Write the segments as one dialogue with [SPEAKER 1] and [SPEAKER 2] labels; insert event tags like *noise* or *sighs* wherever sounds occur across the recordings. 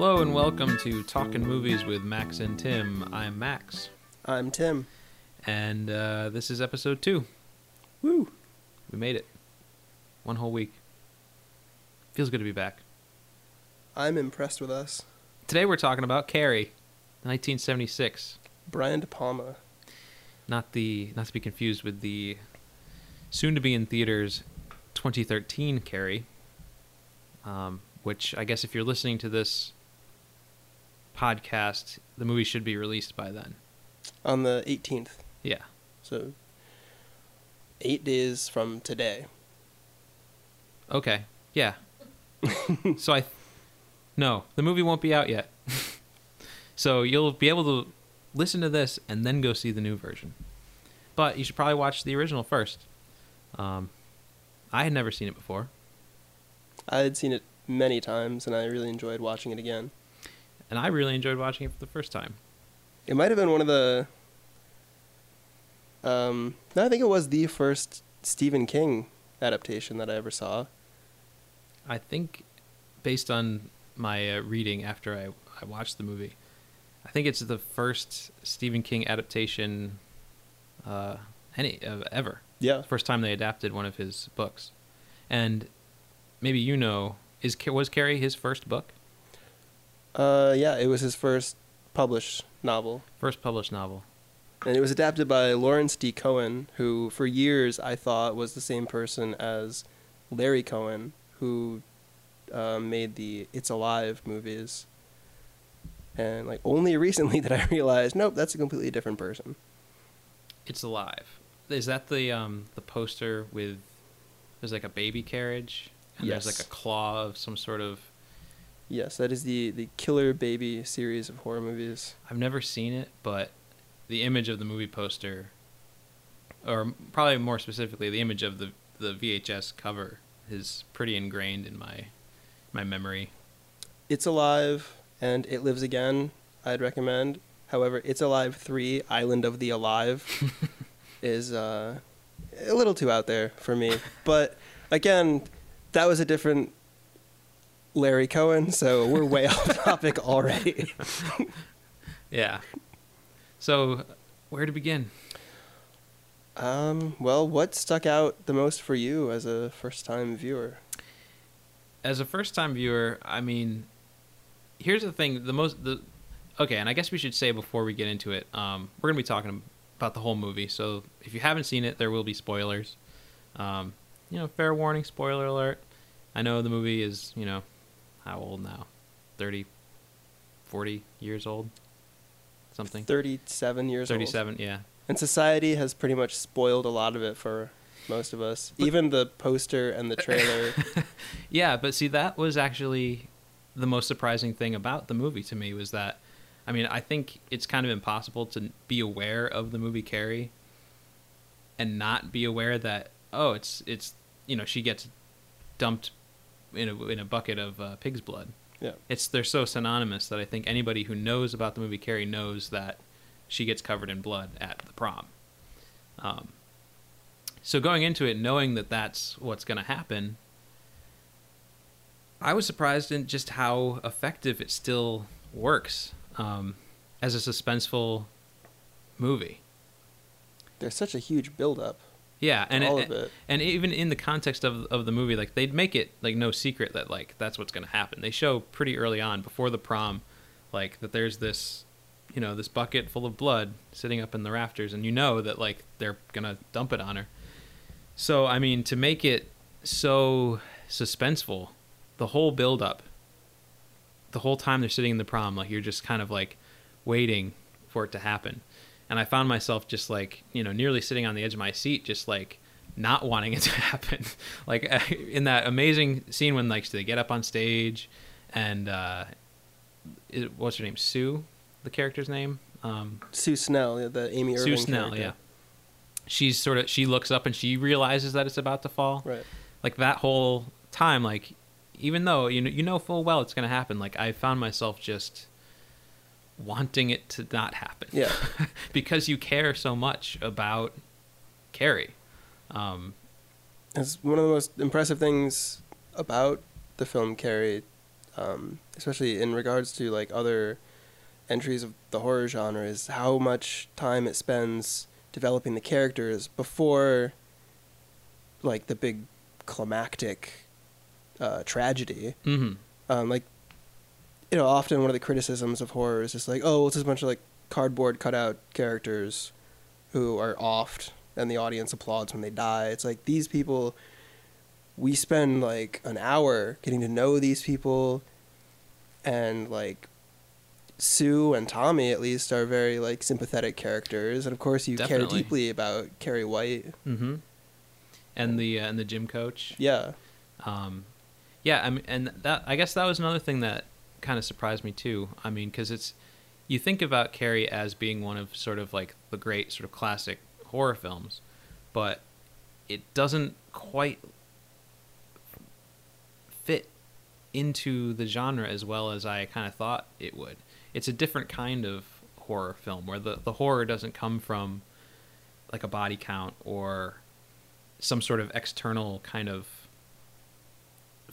[SPEAKER 1] Hello and welcome to Talking Movies with Max and Tim. I'm Max,
[SPEAKER 2] I'm Tim.
[SPEAKER 1] and uh, this is episode two.
[SPEAKER 2] Woo!
[SPEAKER 1] We made it. One whole week. Feels good to be back.
[SPEAKER 2] I'm impressed with us.
[SPEAKER 1] Today we're talking about Carrie, 1976.
[SPEAKER 2] Brian De Palma.
[SPEAKER 1] Not the not to be confused with the soon to be in theaters 2013 Carrie. Um, which I guess if you're listening to this podcast, the movie should be released by then.
[SPEAKER 2] On the 18th.
[SPEAKER 1] Yeah.
[SPEAKER 2] So, eight days from today.
[SPEAKER 1] Okay. Yeah. *laughs* so I No, the movie won't be out yet. *laughs* so you'll be able to listen to this and then go see the new version. But you should probably watch the original first. Um I had never seen it before,
[SPEAKER 2] I had seen it many times and I really enjoyed watching it again.
[SPEAKER 1] And I really enjoyed watching it for the first time.
[SPEAKER 2] It might have been one of the. Um, no, I think it was the first Stephen King adaptation that I ever saw.
[SPEAKER 1] I think based on my uh, reading after I I watched the movie, I think it's the first Stephen King adaptation uh any uh, ever.
[SPEAKER 2] Yeah.
[SPEAKER 1] first time they adapted one of his books. And maybe you know, is was Carrie his first book,
[SPEAKER 2] Uh, yeah, it was his first published novel.
[SPEAKER 1] first published novel?
[SPEAKER 2] And it was adapted by Lawrence D. Cohen, who for years I thought was the same person as Larry Cohen, who uh, made the It's Alive movies. And like only *laughs* recently did I realize, nope, that's a completely different person.
[SPEAKER 1] It's alive. Is that the um the poster with? There's like a baby carriage, and there's
[SPEAKER 2] Yes.
[SPEAKER 1] like a claw of some sort of.
[SPEAKER 2] Yes, that is the the Killer Baby series of horror movies.
[SPEAKER 1] I've never seen it, but the image of the movie poster, or probably more specifically, the image of the the VHS cover is pretty ingrained in my my memory.
[SPEAKER 2] It's Alive and It Lives Again, I'd recommend. However, It's Alive 3, Island of the Alive, *laughs* is uh, a little too out there for me. But again, that was a different Larry Cohen, so we're way *laughs* off topic already. *laughs*
[SPEAKER 1] Yeah. So, where to begin?
[SPEAKER 2] Um, well, what stuck out the most for you as a first time viewer?
[SPEAKER 1] as a first time viewer, I mean, here's the thing: the most the okay, and I guess we should say before we get into it, um, we're gonna be talking about the whole movie. So if you haven't seen it, there will be spoilers. Um, you know, fair warning, spoiler alert. I know the movie is you know how old now, 30, 40 years old, something.
[SPEAKER 2] 37 years old.
[SPEAKER 1] Thirty-seven, yeah.
[SPEAKER 2] And society has pretty much spoiled a lot of it for most of us.
[SPEAKER 1] But-
[SPEAKER 2] Even the poster and the trailer. *laughs*
[SPEAKER 1] Yeah, but see, that was actually the most surprising thing about the movie to me was that, I mean, I think it's kind of impossible to be aware of the movie Carrie and not be aware that oh, it's it's you know she gets dumped in a in a bucket of uh, pig's blood.
[SPEAKER 2] Yeah.
[SPEAKER 1] It's they're so synonymous that I think anybody who knows about the movie Carrie knows that she gets covered in blood at the prom. Um, so going into it, knowing that that's what's going to happen, I was surprised in just how effective it still works um, as a suspenseful movie.
[SPEAKER 2] There's such a huge buildup.
[SPEAKER 1] Yeah, and
[SPEAKER 2] all
[SPEAKER 1] it,
[SPEAKER 2] of it.
[SPEAKER 1] and even in the context of of the movie, like they'd make it like no secret that like that's what's going to happen. They show pretty early on before the prom, like that there's this, you know, this bucket full of blood sitting up in the rafters, and you know that like they're gonna dump it on her. So I mean, to make it so suspenseful, the whole build up, the whole time they're sitting in the prom, like you're just kind of like waiting for it to happen. And I found myself just like, you know, nearly sitting on the edge of my seat, just like not wanting it to *laughs* happen. like *laughs* in that amazing scene when like they get up on stage and uh, it, what's her name? Sue, the character's name. Um,
[SPEAKER 2] Sue Snell, yeah, the Amy Irving
[SPEAKER 1] Sue Snell,
[SPEAKER 2] character.
[SPEAKER 1] yeah. She's sort of she looks up and she realizes that it's about to fall.
[SPEAKER 2] Right.
[SPEAKER 1] Like that whole time, like even though you know you know full well it's gonna happen, like I found myself just wanting it to not happen.
[SPEAKER 2] Yeah. *laughs*
[SPEAKER 1] because you care so much about Carrie. Um,
[SPEAKER 2] It's one of the most impressive things about the film Carrie um, especially in regards to like other entries of the horror genre, is how much time it spends developing the characters before like the big climactic uh, tragedy.
[SPEAKER 1] Mm-hmm.
[SPEAKER 2] Um, like, you know, often one of the criticisms of horror is just like, oh, it's just a bunch of like cardboard cutout characters who are offed and the audience applauds when they die. It's like these people, we spend like an hour getting to know these people, and like Sue and Tommy at least are very like sympathetic characters, and of course you
[SPEAKER 1] Definitely.
[SPEAKER 2] care deeply about Carrie White.
[SPEAKER 1] Mm-hmm. And the uh, and the gym coach.
[SPEAKER 2] Yeah,
[SPEAKER 1] Um, yeah, I mean, and that I guess that was another thing that kind of surprised me too. I mean, because it's you think about Carrie as being one of sort of like the great sort of classic horror films, but it doesn't quite fit into the genre as well as I kind of thought it would. It's a different kind of horror film where the, the horror doesn't come from like a body count or some sort of external kind of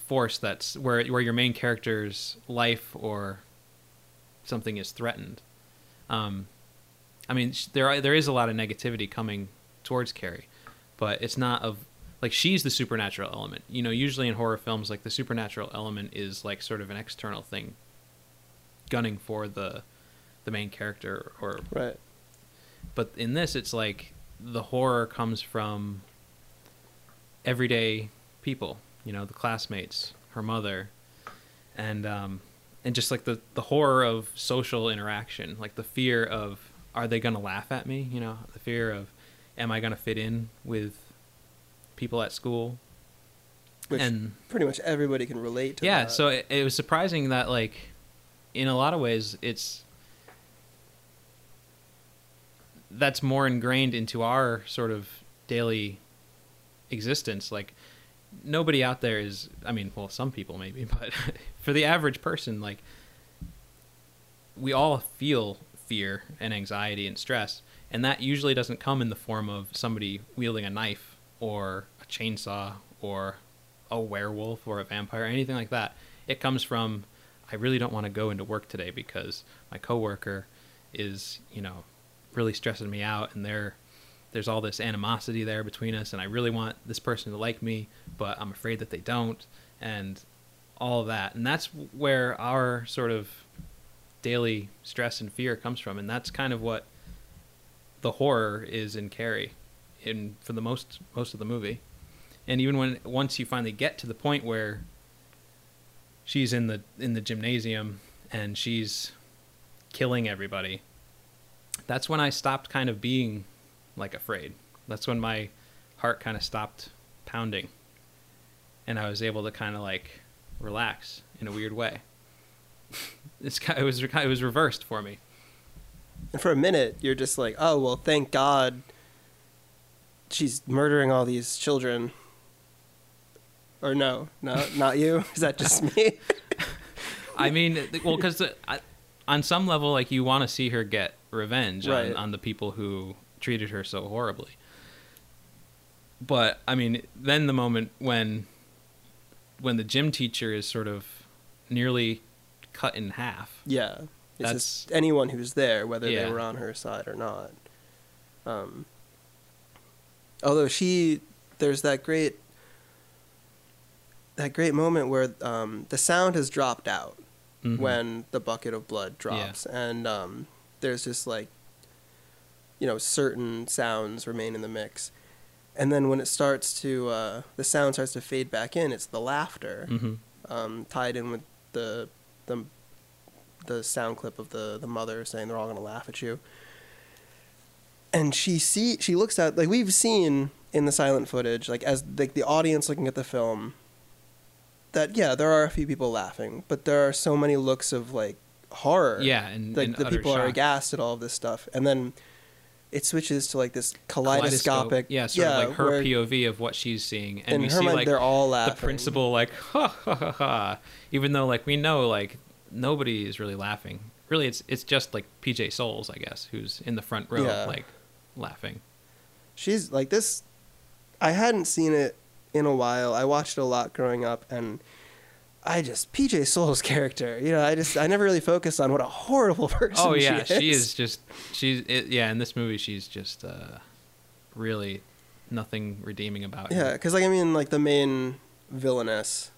[SPEAKER 1] force that's where where your main character's life or something is threatened. Um, I mean, there are, there is a lot of negativity coming towards Carrie, but it's not of like she's the supernatural element. You know, usually in horror films, like the supernatural element is like sort of an external thing, gunning for the the main character or
[SPEAKER 2] right.
[SPEAKER 1] but in this it's like the horror comes from everyday people you know the classmates her mother and um and just like the the horror of social interaction like the fear of are they going to laugh at me you know the fear of am i going to fit in with people at school
[SPEAKER 2] Which
[SPEAKER 1] and
[SPEAKER 2] pretty much everybody can relate to.
[SPEAKER 1] yeah
[SPEAKER 2] that.
[SPEAKER 1] so it, it was surprising that like in a lot of ways it's that's more ingrained into our sort of daily existence like nobody out there is i mean well some people maybe *laughs* but for the average person like we all feel fear and anxiety and stress and that usually doesn't come in the form of somebody wielding a knife or a chainsaw or a werewolf or a vampire or anything like that. It comes from i really don't want to go into work today because my coworker is you know really stressing me out and they're there's all this animosity there between us and I really want this person to like me, but I'm afraid that they don't and all of that. And that's where our sort of daily stress and fear comes from and that's kind of what the horror is in Carrie in for the most most of the movie. And even when once you finally get to the point where she's in the in the gymnasium and she's killing everybody that's when I stopped kind of being like afraid. That's when my heart kind of stopped pounding, and I was able to kind of like relax in a weird way. *laughs* it's it was it was reversed for me.
[SPEAKER 2] And for a minute, you're just like, oh, well, thank God she's murdering all these children. Or no, no, not you. *laughs* Is that just me? *laughs*
[SPEAKER 1] I mean, well, because on some level, like you want to see her get revenge
[SPEAKER 2] Right.
[SPEAKER 1] on, on the people who treated her so horribly. But I mean, then the moment when when the gym teacher is sort of nearly cut in half.
[SPEAKER 2] yeah. It's
[SPEAKER 1] That's-
[SPEAKER 2] just anyone who's there, whether
[SPEAKER 1] Yeah.
[SPEAKER 2] they were on her side or not. Um, although she, there's that great, that great moment where um, the sound has dropped out.
[SPEAKER 1] Mhm.
[SPEAKER 2] when the bucket of blood drops and um, there's just like you know certain sounds remain in the mix and then when it starts to uh, the sound starts to fade back in it's the laughter
[SPEAKER 1] Mhm.
[SPEAKER 2] um, tied in with the the the sound clip of the the mother saying they're all gonna laugh at you and she see she looks at like we've seen in the silent footage like as like the audience looking at the film that yeah there are a few people laughing but there are so many looks of like horror
[SPEAKER 1] Yeah, and
[SPEAKER 2] like
[SPEAKER 1] and
[SPEAKER 2] the people are
[SPEAKER 1] shock.
[SPEAKER 2] aghast at all of this stuff and then it switches to like this kaleidoscopic
[SPEAKER 1] Yeah, sort of like her
[SPEAKER 2] where
[SPEAKER 1] POV of what she's seeing, and we see
[SPEAKER 2] mind
[SPEAKER 1] like
[SPEAKER 2] they're all laughing.
[SPEAKER 1] the principal like *laughs* ha ha ha ha, even though like we know like nobody is really laughing. Really, it's it's just like PJ Soles, I guess, who's in the front row
[SPEAKER 2] Yeah.
[SPEAKER 1] like laughing.
[SPEAKER 2] she's like this i hadn't seen it in a while i watched it a lot growing up and I just PJ Soles character. You know, I just I never really focused on what a horrible *laughs* person.
[SPEAKER 1] Oh yeah,
[SPEAKER 2] she is.
[SPEAKER 1] she is just she's it, yeah. In this movie, she's just uh, really nothing redeeming about
[SPEAKER 2] Yeah,
[SPEAKER 1] her.
[SPEAKER 2] because like I mean, like the main villainess.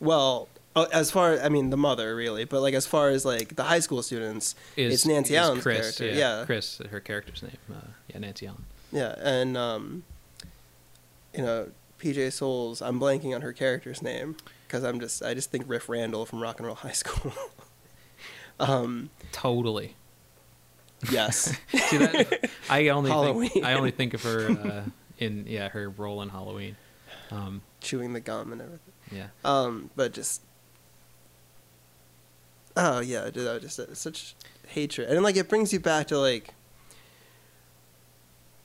[SPEAKER 2] Well, uh, as far I mean the mother really, but like as far as like the high school students,
[SPEAKER 1] Is,
[SPEAKER 2] it's Nancy Allen's
[SPEAKER 1] Chris,
[SPEAKER 2] character.
[SPEAKER 1] Yeah,
[SPEAKER 2] Yeah.
[SPEAKER 1] Chris, her character's name. Uh, yeah, Nancy Allen.
[SPEAKER 2] yeah, and um, you know PJ Soles. I'm blanking on her character's name because I'm just I just think Riff Randall from Rock and Roll High School. *laughs* um,
[SPEAKER 1] Totally.
[SPEAKER 2] yes. *laughs*
[SPEAKER 1] See that? I only
[SPEAKER 2] Halloween.
[SPEAKER 1] think I only think of her uh, in yeah her role in Halloween. Um,
[SPEAKER 2] chewing the gum and everything.
[SPEAKER 1] yeah.
[SPEAKER 2] Um, but just oh yeah, dude, that was just uh, such hatred, and like it brings you back to like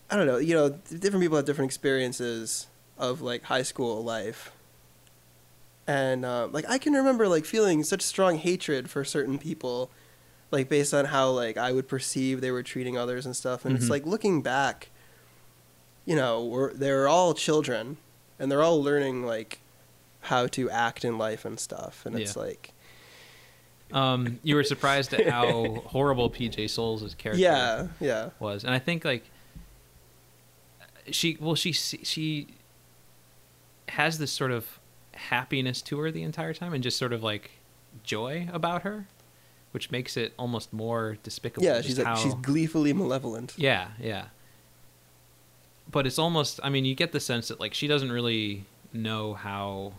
[SPEAKER 2] I don't know, you know, different people have different experiences of like high school life, and uh, like I can remember like feeling such strong hatred for certain people, like based on how like I would perceive they were treating others and stuff, and
[SPEAKER 1] Mhm.
[SPEAKER 2] it's like looking back, you know, we're they're all children, and they're all learning like how to act in life and stuff, and it's
[SPEAKER 1] Yeah.
[SPEAKER 2] like
[SPEAKER 1] Um, you were surprised at how *laughs* horrible PJ Soles' character
[SPEAKER 2] yeah, yeah,
[SPEAKER 1] was, and I think like she well she she has this sort of happiness to her the entire time, and just sort of like joy about her, which makes it almost more despicable.
[SPEAKER 2] yeah. She's like
[SPEAKER 1] how-
[SPEAKER 2] she's gleefully malevolent.
[SPEAKER 1] Yeah, yeah. But it's almost I mean, you get the sense that like she doesn't really know how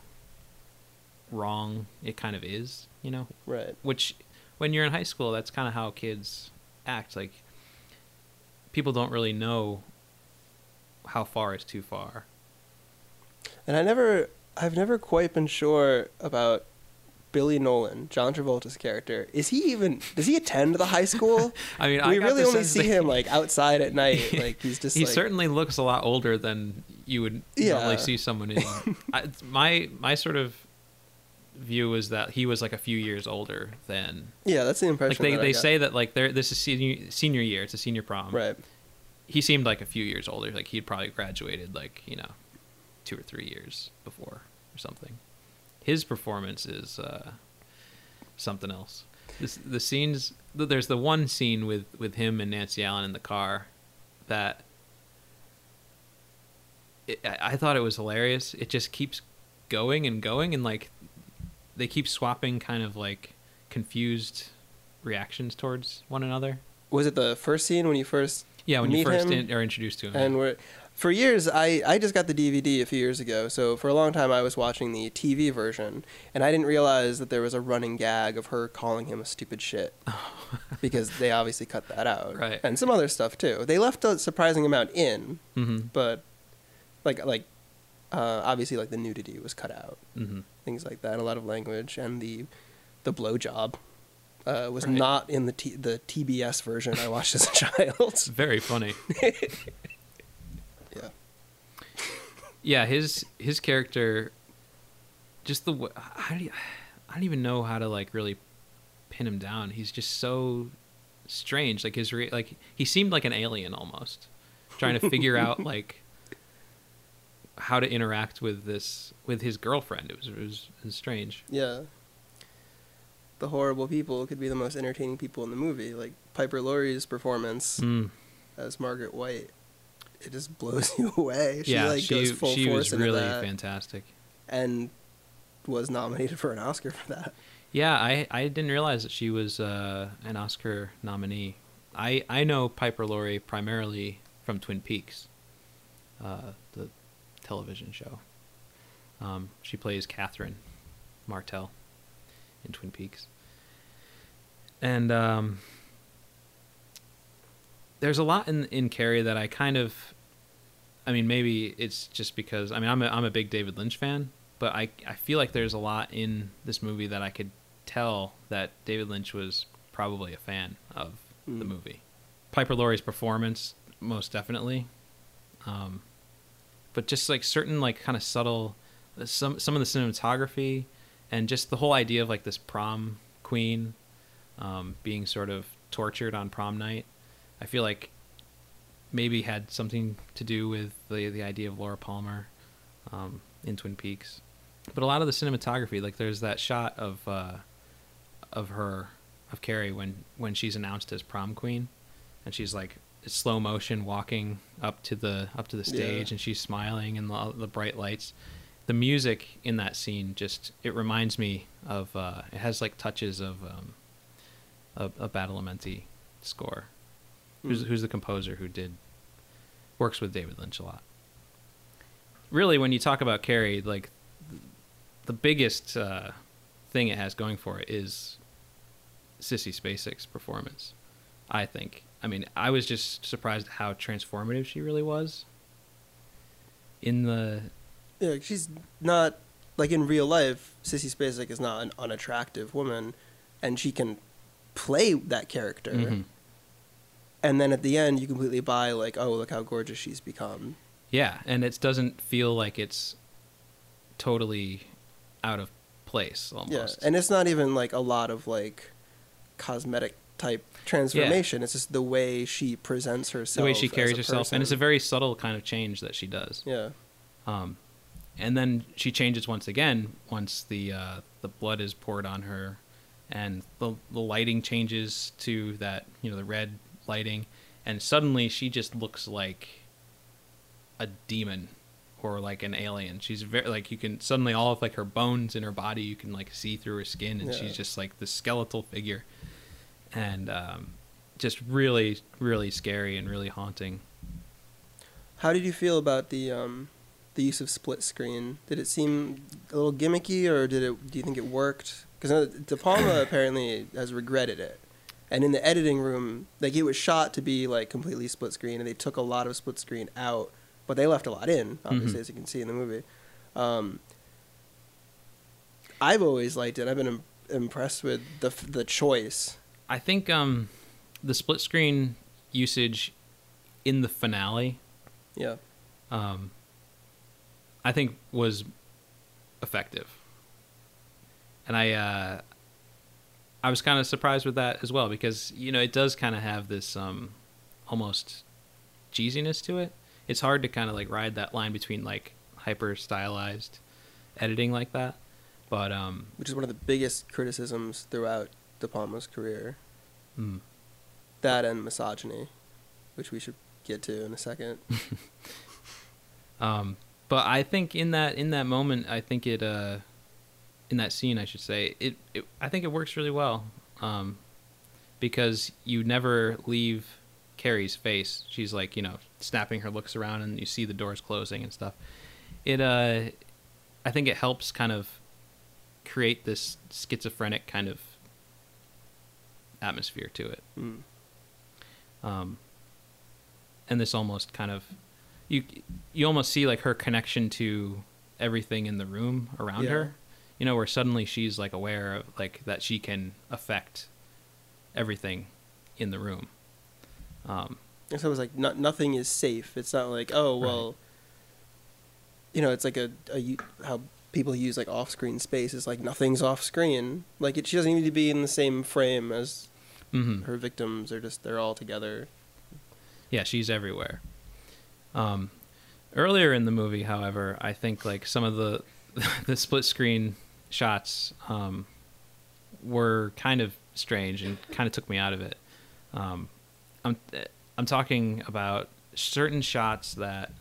[SPEAKER 1] wrong it kind of is, you know?
[SPEAKER 2] Right.
[SPEAKER 1] Which when you're in high school, that's kind of how kids act like people don't really know how far is too far.
[SPEAKER 2] And I never, I've never quite been sure about Billy Nolan, John Travolta's character. Is he even? Does he attend the high school? *laughs*
[SPEAKER 1] I mean,
[SPEAKER 2] we
[SPEAKER 1] got
[SPEAKER 2] really only see him like outside at night. *laughs* Like he's just.
[SPEAKER 1] he
[SPEAKER 2] like,
[SPEAKER 1] certainly looks a lot older than you would
[SPEAKER 2] Yeah.
[SPEAKER 1] normally see someone in. *laughs* I, my my sort of view is that he was like a few years older than
[SPEAKER 2] Yeah, that's the impression.
[SPEAKER 1] like they,
[SPEAKER 2] I
[SPEAKER 1] they
[SPEAKER 2] got.
[SPEAKER 1] say that like they're this is senior senior year it's a senior prom
[SPEAKER 2] Right.
[SPEAKER 1] he seemed like a few years older like he'd probably graduated like you know two or three years before or something. His performance is uh something else. This the scenes there's the one scene with with him and nancy allen in the car that it, I I thought it was hilarious. It just keeps going and going and like they keep swapping kind of like confused reactions towards one another.
[SPEAKER 2] Was it the first scene when you first
[SPEAKER 1] yeah when you first in, are introduced to him
[SPEAKER 2] and we're for years I, I just got the dvd a few years ago so for a long time i was watching the tv version and i didn't realize that there was a running gag of her calling him a stupid shit *laughs* because they obviously cut that out
[SPEAKER 1] Right.
[SPEAKER 2] and some other stuff too they left a surprising amount in
[SPEAKER 1] hmm
[SPEAKER 2] but like like uh, obviously like the nudity was cut out
[SPEAKER 1] hmm
[SPEAKER 2] things like that a lot of language and the the blowjob uh, was
[SPEAKER 1] Right.
[SPEAKER 2] not in the T- the TBS version I watched as a *laughs* child.
[SPEAKER 1] It's very funny. *laughs*
[SPEAKER 2] yeah.
[SPEAKER 1] his his character, just the w- I don't, I don't even know how to like really pin him down. He's just so strange. Like his re- like he seemed like an alien almost, trying to figure *laughs* out like how to interact with this with his girlfriend. It was it was, it was strange.
[SPEAKER 2] Yeah. The horrible people could be the most entertaining people in the movie. Like Piper Laurie's performance
[SPEAKER 1] Mm.
[SPEAKER 2] as Margaret White, it just blows *laughs* you away. She
[SPEAKER 1] yeah,
[SPEAKER 2] like
[SPEAKER 1] she
[SPEAKER 2] goes full
[SPEAKER 1] she
[SPEAKER 2] force
[SPEAKER 1] was
[SPEAKER 2] into
[SPEAKER 1] really
[SPEAKER 2] that
[SPEAKER 1] fantastic.
[SPEAKER 2] and was nominated for an Oscar for that.
[SPEAKER 1] Yeah, I, I didn't realize that she was uh, an Oscar nominee. I, I know Piper Laurie primarily from Twin Peaks, uh, the television show. Um, she plays Catherine Martell in Twin Peaks. And um, there's a lot in, in Carrie that I kind of. I mean, maybe it's just because. I mean, I'm a, I'm a big David Lynch fan, but I, I feel like there's a lot in this movie that I could tell that David Lynch was probably a fan of the
[SPEAKER 2] Mm.
[SPEAKER 1] movie. Piper Laurie's performance, most definitely. Um, but just like certain like kind of subtle, some some of the cinematography, and just the whole idea of like this prom queen, um, being sort of tortured on prom night. I feel like maybe had something to do with the the idea of Laura Palmer um, in Twin Peaks. but a lot of the cinematography, like there's that shot of uh, of her of Carrie when when she's announced as prom queen, and she's like slow motion walking up to the up to the stage,
[SPEAKER 2] Yeah.
[SPEAKER 1] and she's smiling and the, the bright lights. The music in that scene just it reminds me of uh, it has like touches of um, a, a Badalamenti score. Who's who's the composer who did works with David Lynch a lot. Really, when you talk about Carrie, like the biggest uh, thing it has going for it is Sissy Spacek's performance. I think. I mean, I was just surprised how transformative she really was. In the
[SPEAKER 2] Yeah, she's not like in real life. Sissy Spacek is not an unattractive woman, and she can play that character.
[SPEAKER 1] Mhm.
[SPEAKER 2] And then at the end, you completely buy like, oh, look how gorgeous she's become.
[SPEAKER 1] yeah, and it doesn't feel like it's totally out of place almost.
[SPEAKER 2] Yeah, and it's not even like a lot of like cosmetic type transformation. It's just the way she presents herself.
[SPEAKER 1] the way she carries herself, and it's a very subtle kind of change that she does.
[SPEAKER 2] yeah.
[SPEAKER 1] Um, and then she changes once again once the uh, the blood is poured on her, and the the lighting changes to that you know the red lighting, and suddenly she just looks like a demon or like an alien. She's very like you can suddenly all of like her bones in her body you can like see through her skin, and
[SPEAKER 2] Yeah.
[SPEAKER 1] she's just like this skeletal figure, and um, just really really scary and really haunting.
[SPEAKER 2] How did you feel about the um, the use of split screen? Did it seem a little gimmicky, or did it? Do you think it worked? Because De Palma *coughs* apparently has regretted it, and in the editing room, like it was shot to be like completely split screen, and they took a lot of split screen out, but they left a lot in, obviously,
[SPEAKER 1] Mhm.
[SPEAKER 2] as you can see in the movie. Um, I've always liked it. I've been im- impressed with the f- the choice.
[SPEAKER 1] I think um, the split screen usage in the finale,
[SPEAKER 2] Yeah,
[SPEAKER 1] um, I think was effective, and I uh, I was kind of surprised with that as well because you know it does kind of have this um, almost cheesiness to it. It's hard to kind of like ride that line between like hyper stylized editing like that, but um,
[SPEAKER 2] which is one of the biggest criticisms throughout De Palma's career.
[SPEAKER 1] mm,
[SPEAKER 2] That and misogyny, which we should get to in a second. *laughs*
[SPEAKER 1] Um, but I think in that in that moment, I think it uh, in that scene, I should say it. it I think it works really well, um, because you never leave Carrie's face. She's like you know snapping her looks around, and you see the doors closing and stuff. It uh, I think it helps kind of create this schizophrenic kind of atmosphere to it
[SPEAKER 2] Mm.
[SPEAKER 1] um, and this almost kind of you you almost see like her connection to everything in the room around
[SPEAKER 2] Yeah.
[SPEAKER 1] her you know where suddenly she's like aware of like that she can affect everything in the room um,
[SPEAKER 2] And so it was like not, nothing is safe. It's not like oh
[SPEAKER 1] Right.
[SPEAKER 2] well, you know, it's like a, a how people use like off-screen space. It's like nothing's off-screen. Like it, she doesn't need to be in the same frame as
[SPEAKER 1] mhm.
[SPEAKER 2] her victims. They're just they're all together.
[SPEAKER 1] yeah she's everywhere um, earlier in the movie however i think like some of the *laughs* the split screen shots um, were kind of strange and kind of took me out of it um, i'm i'm talking about certain shots that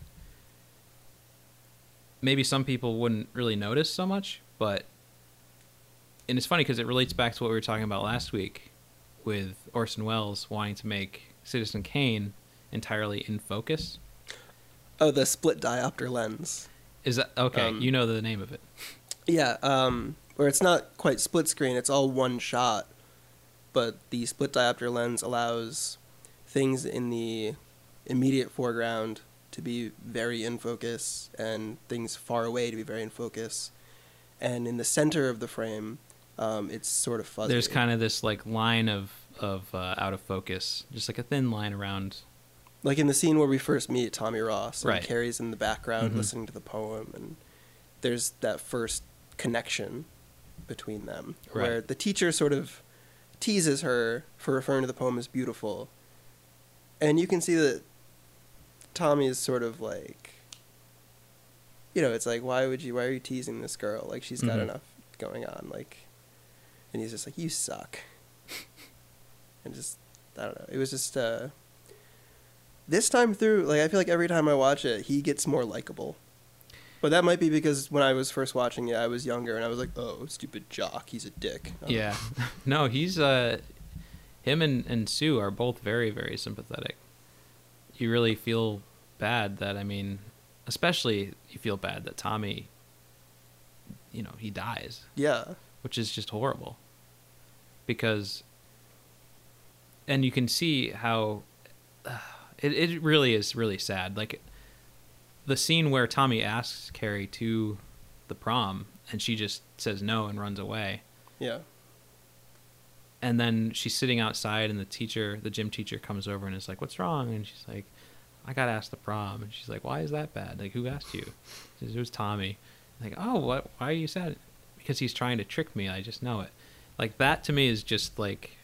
[SPEAKER 1] maybe some people wouldn't really notice so much but and it's funny because it relates back to what we were talking about last week with Orson Welles wanting to make Citizen Kane entirely in focus.
[SPEAKER 2] Oh, the split diopter lens.
[SPEAKER 1] Is that okay?
[SPEAKER 2] Um,
[SPEAKER 1] you know the name of it.
[SPEAKER 2] Yeah, um, where it's not quite split screen, it's all one shot, but the split diopter lens allows things in the immediate foreground to be very in focus and things far away to be very in focus. And in the center of the frame, um, it's sort of fuzzy.
[SPEAKER 1] There's kind of this like line of of uh, out of focus, just like a thin line around.
[SPEAKER 2] like in the scene where we first meet Tommy Ross, and
[SPEAKER 1] Right.
[SPEAKER 2] Carrie's in the background
[SPEAKER 1] Mhm.
[SPEAKER 2] listening to the poem, and there's that first connection between them, where the teacher sort of teases her for referring to the poem as beautiful, and you can see that Tommy is sort of like, you know, it's like, why would you? Why are you teasing this girl? Like she's got
[SPEAKER 1] Mhm.
[SPEAKER 2] enough going on. Like, and he's just like, you suck. *laughs* and just, I don't know. It was just uh, this time through. Like I feel like every time I watch it, he gets more likable. But that might be because when I was first watching it, I was younger and I was like, "Oh, stupid jock, he's a dick." Um,
[SPEAKER 1] Yeah. *laughs* no, he's uh him and, and Sue are both very, very sympathetic. You really feel bad that I mean especially you feel bad that Tommy you know, he dies,
[SPEAKER 2] yeah,
[SPEAKER 1] which is just horrible. Because and you can see how uh, *sighs* it it really is really sad. Like the scene where Tommy asks Carrie to the prom and she just says no and runs away.
[SPEAKER 2] Yeah,
[SPEAKER 1] and then she's sitting outside and the teacher the gym teacher comes over and is like what's wrong? And she's like i got asked the prom. And she's like why is that bad? Like who asked you? Says, it was tommy. Like oh what? Why are you sad because he's trying to trick me. I just know it. Like that to me is just like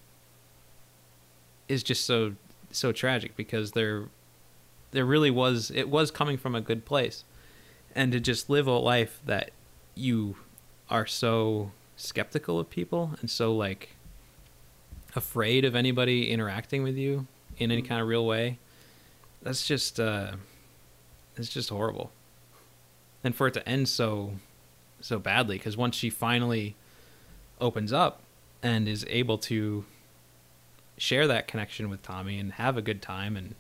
[SPEAKER 1] is just so so tragic because there there really was it was coming from a good place. And to just live a life that you are so skeptical of people and so like afraid of anybody interacting with you in any kind of real way that's just uh it's just horrible. And for it to end so so badly because once she finally opens up and is able to share that connection with tommy and have a good time and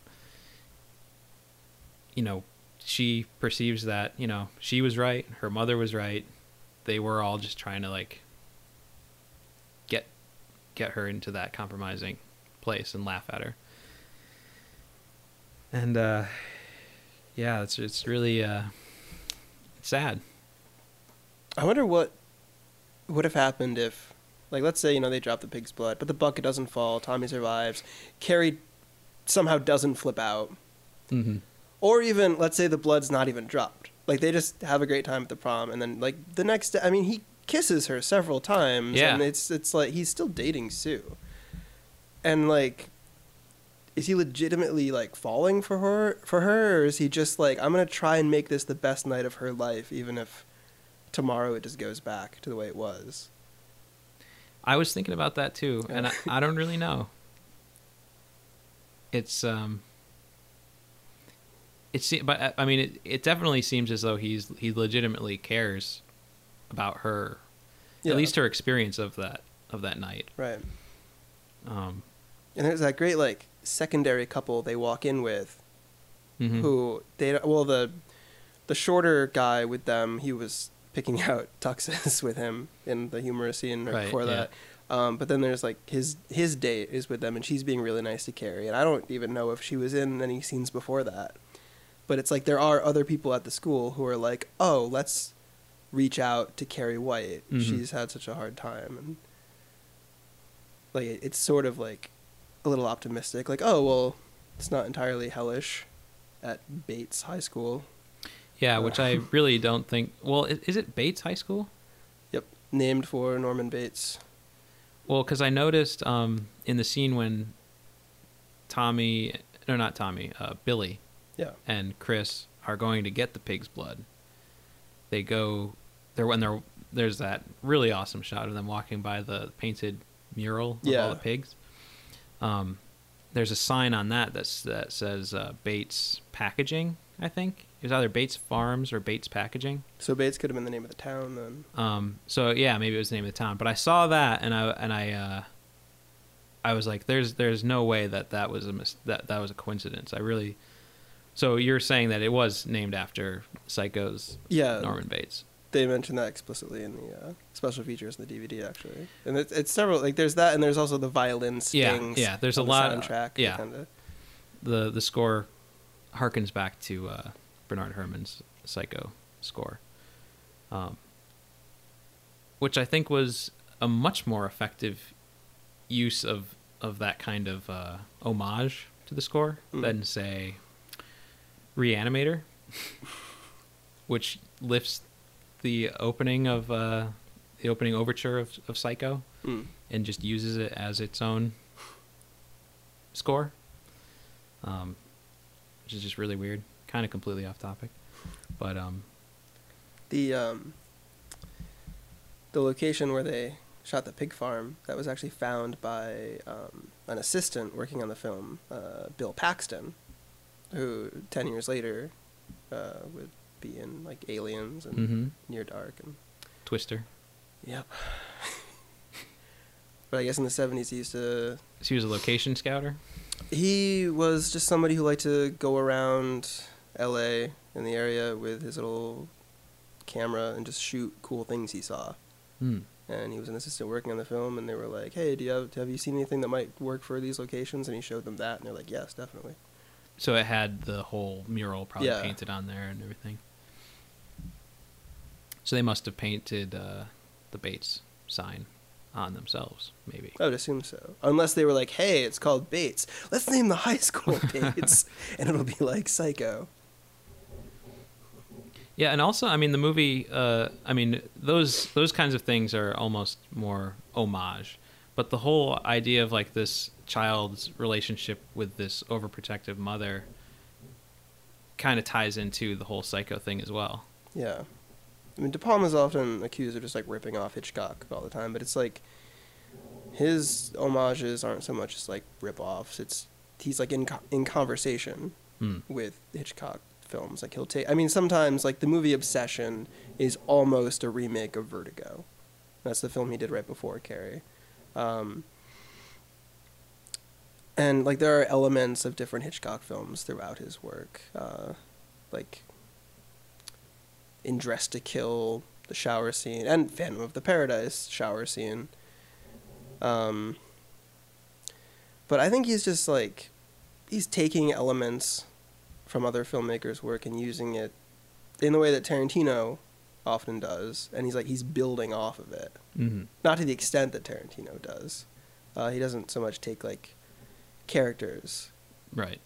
[SPEAKER 1] you know she perceives that you know she was right her mother was right they were all just trying to like get get her into that compromising place and laugh at her and uh yeah it's it's really uh it's sad
[SPEAKER 2] I wonder what would have happened if, like, let's say you know they drop the pig's blood, but the bucket doesn't fall. Tommy survives. Carrie somehow doesn't flip out,
[SPEAKER 1] mm-hmm.
[SPEAKER 2] Or even let's say the blood's not even dropped. Like they just have a great time at the prom, and then like the next day, I mean, he kisses her several times,
[SPEAKER 1] Yeah.
[SPEAKER 2] and it's it's like he's still dating Sue, and like. Is he legitimately like falling for her for her or is he just like I'm going to try and make this the best night of her life even if tomorrow it just goes back to the way it was.
[SPEAKER 1] i was thinking about that too and I, I don't really know it's um it's but uh, i mean it, it definitely seems as though he's he legitimately cares about her
[SPEAKER 2] Yeah.
[SPEAKER 1] at least her experience of that of that night
[SPEAKER 2] Right.
[SPEAKER 1] um
[SPEAKER 2] And there's that great like secondary couple they walk in with
[SPEAKER 1] mhm.
[SPEAKER 2] who they well the the shorter guy with them he was picking *laughs* out tuxes with him in the humorous scene Right, before
[SPEAKER 1] yeah.
[SPEAKER 2] that. Um, but then there's like his his date is with them and she's being really nice to Carrie and I don't even know if she was in any scenes before that. But it's like there are other people at the school who are like, oh, let's reach out to Carrie White.
[SPEAKER 1] Mhm.
[SPEAKER 2] She's had such a hard time and like it- it's sort of like a little optimistic. Like, oh well, it's not entirely hellish at Bates High School.
[SPEAKER 1] yeah which i *laughs* really don't think well is, is it bates high school
[SPEAKER 2] Yep, named for Norman Bates.
[SPEAKER 1] Well, because I noticed um, in the scene when Tommy, no, not Tommy, uh, Billy
[SPEAKER 2] Yeah,
[SPEAKER 1] and Chris are going to get the pig's blood, they go there when they're there's that really awesome shot of them walking by the painted mural of all the pigs. Um, there's a sign on that that's, that says uh, Bates Packaging. I think it was either Bates Farms or Bates Packaging.
[SPEAKER 2] so Bates could have been the name of the town then.
[SPEAKER 1] Um, so yeah, maybe it was the name of the town. But I saw that, and I and I uh, I was like, "There's there's no way that that was a mis- that that was a coincidence." I really. So you're saying that it was named after Psycho's
[SPEAKER 2] Yeah,
[SPEAKER 1] Norman Bates?
[SPEAKER 2] they mentioned that explicitly in the uh, special features in the DVD actually, and it's, it's several like there's that, and there's also the violin
[SPEAKER 1] Yeah,
[SPEAKER 2] stings.
[SPEAKER 1] yeah, there's a
[SPEAKER 2] the
[SPEAKER 1] lot-
[SPEAKER 2] soundtrack.
[SPEAKER 1] yeah.
[SPEAKER 2] kinda,
[SPEAKER 1] The the score harkens back to uh, Bernard Herrmann's Psycho score, um, which I think was a much more effective use of of that kind of uh, homage to the score
[SPEAKER 2] Mm.
[SPEAKER 1] than say Reanimator, which lifts the opening of uh, the opening overture of, of Psycho
[SPEAKER 2] mm.
[SPEAKER 1] and just uses it as its own score, um, which is just really weird. Kind of completely off topic, but um,
[SPEAKER 2] The um, the location where they shot the pig farm that was actually found by um, an assistant working on the film, uh, Bill Paxton, who ten years later uh, would be in like Aliens and
[SPEAKER 1] Mm-hmm.
[SPEAKER 2] Near Dark and
[SPEAKER 1] Twister.
[SPEAKER 2] yep. *laughs* but I guess in the seventies he used to.
[SPEAKER 1] So he was a location scouter.
[SPEAKER 2] He was just somebody who liked to go around L.A. in the area with his little camera and just shoot cool things he saw.
[SPEAKER 1] Hmm.
[SPEAKER 2] and he was an assistant working on the film and they were like hey do you have have you seen anything that might work for these locations and he showed them that and they're like yes definitely
[SPEAKER 1] So it had the whole mural probably
[SPEAKER 2] Yeah.
[SPEAKER 1] painted on there and everything. So they must have painted uh, the Bates sign on themselves, maybe.
[SPEAKER 2] i would assume so unless they were like hey it's called bates let's name the high school *laughs* bates and it'll be like psycho
[SPEAKER 1] Yeah, and also, I mean, the movie. Uh, I mean, those those kinds of things are almost more homage, but the whole idea of like this child's relationship with this overprotective mother kind of ties into the whole psycho thing as well.
[SPEAKER 2] yeah i mean de palma's often accused of just like ripping off hitchcock all the time but it's like his homages aren't so much just like rip-offs it's he's like in, co- in conversation
[SPEAKER 1] Hmm.
[SPEAKER 2] with Hitchcock films. Like he'll take. I mean, sometimes like the movie Obsession is almost a remake of Vertigo. That's the film he did right before Carrie. Um, and like there are elements of different Hitchcock films throughout his work, uh, like in Dressed to Kill, the shower scene, and Phantom of the Paradise shower scene. Um, but I think he's just like he's taking elements from other filmmakers' work and using it in the way that Tarantino often does, and he's like he's building off of it.
[SPEAKER 1] Mm-hmm.
[SPEAKER 2] Not to the extent that Tarantino does. Uh, he doesn't so much take like characters,
[SPEAKER 1] Right.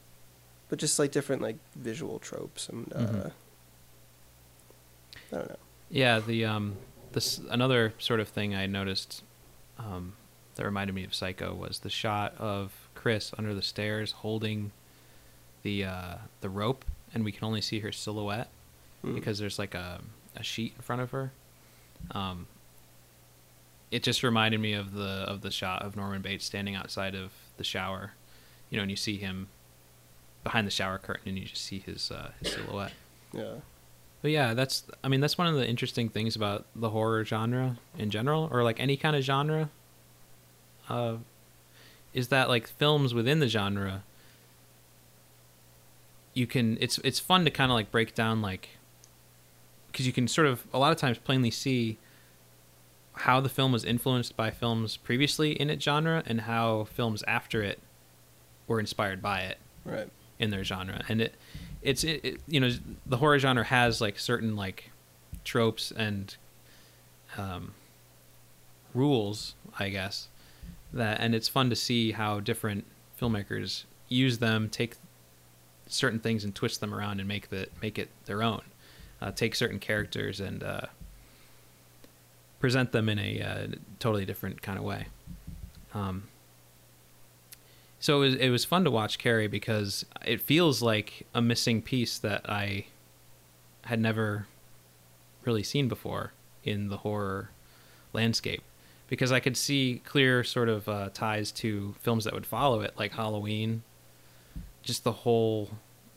[SPEAKER 2] but just like different like visual tropes and uh,
[SPEAKER 1] Mhm.
[SPEAKER 2] I don't know.
[SPEAKER 1] Yeah. The um, this another sort of thing I noticed, um, that reminded me of Psycho was the shot of Chris under the stairs holding the uh, the rope, and we can only see her silhouette.
[SPEAKER 2] Mm.
[SPEAKER 1] because there's like a a sheet in front of her. Um, it just reminded me of the of the shot of Norman Bates standing outside of the shower, you know, and you see him behind the shower curtain, and you just see his uh, his silhouette.
[SPEAKER 2] yeah,
[SPEAKER 1] But yeah, that's I mean that's one of the interesting things about the horror genre in general, or like any kind of genre. Uh, is that like films within the genre? You can it's it's fun to kind of like break down like because you can sort of a lot of times plainly see how the film was influenced by films previously in its genre and how films after it were inspired by it
[SPEAKER 2] right.
[SPEAKER 1] in their genre and it it's it, it, you know the horror genre has like certain like tropes and um rules i guess that and it's fun to see how different filmmakers use them take certain things and twist them around and make the make it their own uh, take certain characters and uh, present them in a uh, totally different kind of way. Um, so it was, it was fun to watch Carrie because it feels like a missing piece that I had never really seen before in the horror landscape. Because I could see clear sort of uh, ties to films that would follow it like Halloween just the whole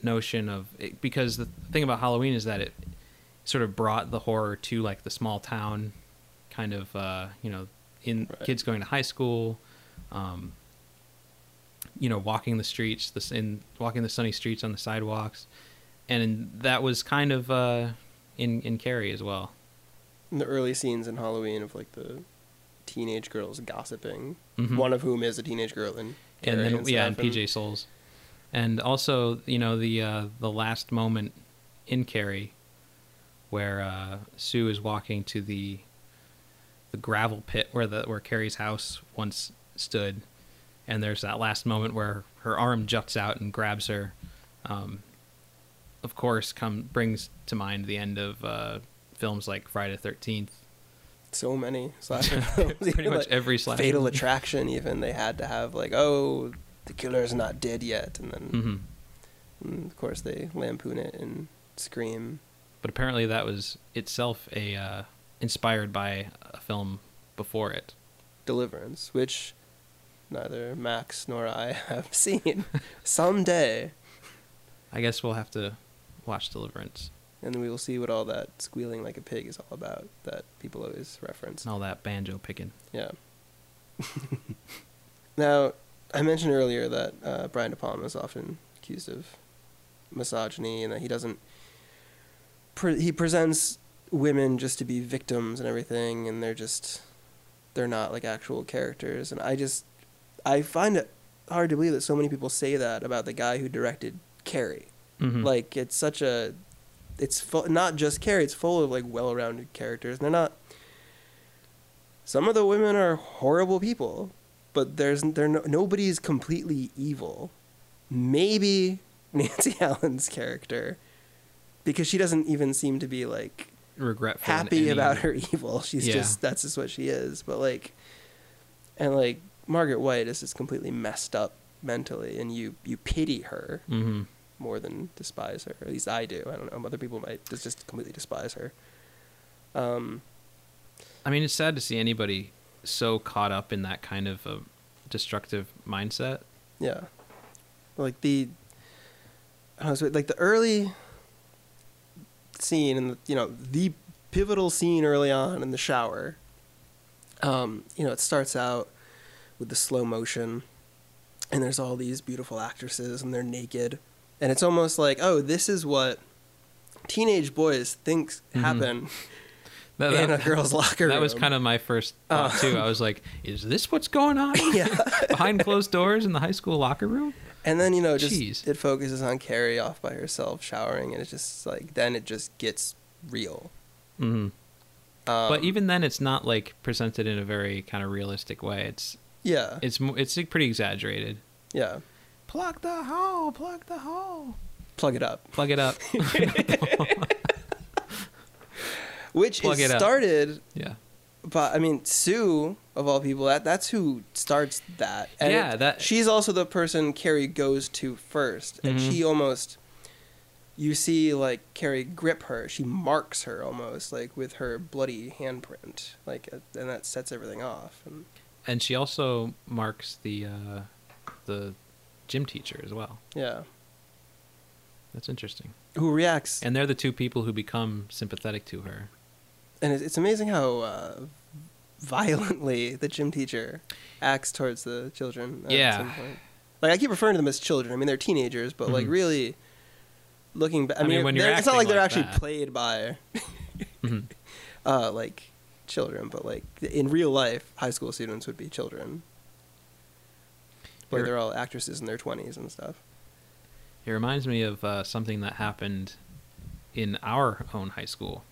[SPEAKER 1] notion of it, because the thing about Halloween is that it sort of brought the horror to like the small town kind of uh, you know in
[SPEAKER 2] Right.
[SPEAKER 1] kids going to high school um, you know walking the streets this in walking the sunny streets on the sidewalks and that was kind of uh, in in Carrie as well
[SPEAKER 2] In the early scenes in Halloween of like the teenage girls gossiping,
[SPEAKER 1] Mhm.
[SPEAKER 2] one of whom is a teenage girl in
[SPEAKER 1] and then yeah and PJ Soles and also you know the uh, the last moment in Carrie where uh, Sue is walking to the the gravel pit where the where Carrie's house once stood and there's that last moment where her arm juts out and grabs her um, of course come brings to mind the end of uh, films like Friday the 13th
[SPEAKER 2] so many *laughs* slasher films.
[SPEAKER 1] pretty much
[SPEAKER 2] like,
[SPEAKER 1] every slasher
[SPEAKER 2] Fatal. Attraction. Even they had to have like, oh, the killer is not dead yet, and then
[SPEAKER 1] Mhm.
[SPEAKER 2] and of course they lampoon it and scream.
[SPEAKER 1] but apparently that was itself a uh, inspired by a film before it.
[SPEAKER 2] Deliverance, which neither Max nor I *laughs* have seen. Someday,
[SPEAKER 1] I guess we'll have to watch Deliverance
[SPEAKER 2] and we will see what all that squealing like a pig is all about that people always reference.
[SPEAKER 1] and all that banjo picking.
[SPEAKER 2] Yeah. *laughs* now, I mentioned earlier that uh, Brian De Palma is often accused of misogyny and that he doesn't. Pre- he presents women just to be victims and everything, and they're just. They're not like actual characters. And I just. I find it hard to believe that so many people say that about the guy who directed Carrie.
[SPEAKER 1] Mhm.
[SPEAKER 2] Like, it's such a. It's fu- not just Carrie, it's full of like well rounded characters. And they're not some of the women are horrible people, but there's they're no, nobody's completely evil. Maybe *laughs* Nancy Allen's character, because she doesn't even seem to be like
[SPEAKER 1] regretful.
[SPEAKER 2] happy about her *laughs* evil. She's
[SPEAKER 1] Yeah.
[SPEAKER 2] just that's just what she is. But like, and like Margaret White is just completely messed up mentally, and you you pity her
[SPEAKER 1] Mhm.
[SPEAKER 2] more than despise her. At least I do. I don't know. Other people might just just completely despise her. Um,
[SPEAKER 1] I mean, it's sad to see anybody so caught up in that kind of a destructive mindset.
[SPEAKER 2] Yeah. Like the I was like the early scene and you know the pivotal scene early on in the shower. Um, you know, it starts out with the slow motion and there's all these beautiful actresses and they're naked and it's almost like, oh, this is what teenage boys think
[SPEAKER 1] Mhm.
[SPEAKER 2] happen
[SPEAKER 1] That,
[SPEAKER 2] in a girl's locker room.
[SPEAKER 1] that was kind of my first thought
[SPEAKER 2] Oh.
[SPEAKER 1] too. I was like, "Is this what's going on *laughs*
[SPEAKER 2] yeah.
[SPEAKER 1] behind closed doors in the high school locker room?"
[SPEAKER 2] And then you know, just
[SPEAKER 1] Jeez.
[SPEAKER 2] it focuses on Carrie off by herself showering, and it's just like then it just gets real.
[SPEAKER 1] hmm
[SPEAKER 2] Um,
[SPEAKER 1] but even then, it's not like presented in a very kind of realistic way. It's
[SPEAKER 2] yeah,
[SPEAKER 1] it's it's like, pretty exaggerated.
[SPEAKER 2] yeah,
[SPEAKER 1] Plug the hole, plug the hole,
[SPEAKER 2] plug it up.
[SPEAKER 1] plug it up. *laughs* *laughs*
[SPEAKER 2] Which
[SPEAKER 1] Plug
[SPEAKER 2] is
[SPEAKER 1] up.
[SPEAKER 2] started,
[SPEAKER 1] yeah,
[SPEAKER 2] but I mean Sue of all people, that that's who starts that. And
[SPEAKER 1] Yeah,
[SPEAKER 2] it-
[SPEAKER 1] that-
[SPEAKER 2] she's also the person Carrie goes to first, and
[SPEAKER 1] Mhm.
[SPEAKER 2] she almost. You see, like Carrie grip her. She marks her almost, like with her bloody handprint, like, uh, and that sets everything off. And
[SPEAKER 1] and she also marks the uh, the gym teacher as well.
[SPEAKER 2] yeah,
[SPEAKER 1] That's interesting.
[SPEAKER 2] who reacts
[SPEAKER 1] And they're the two people who become sympathetic to her.
[SPEAKER 2] And it's, it's amazing how uh, violently the gym teacher acts towards the children. At
[SPEAKER 1] Yeah.
[SPEAKER 2] some point. Like I keep referring to them as children. I mean, they're teenagers, but like
[SPEAKER 1] Mhm.
[SPEAKER 2] really looking back. I,
[SPEAKER 1] I mean,
[SPEAKER 2] mean,
[SPEAKER 1] when you're
[SPEAKER 2] they're- it's not like they're
[SPEAKER 1] like
[SPEAKER 2] actually
[SPEAKER 1] that.
[SPEAKER 2] played by *laughs*
[SPEAKER 1] Mhm.
[SPEAKER 2] uh, like children, but like in real life, high school students would be children. Like
[SPEAKER 1] You're-
[SPEAKER 2] they're all actresses in their twenties and stuff.
[SPEAKER 1] It reminds me of uh, something that happened in our own high school.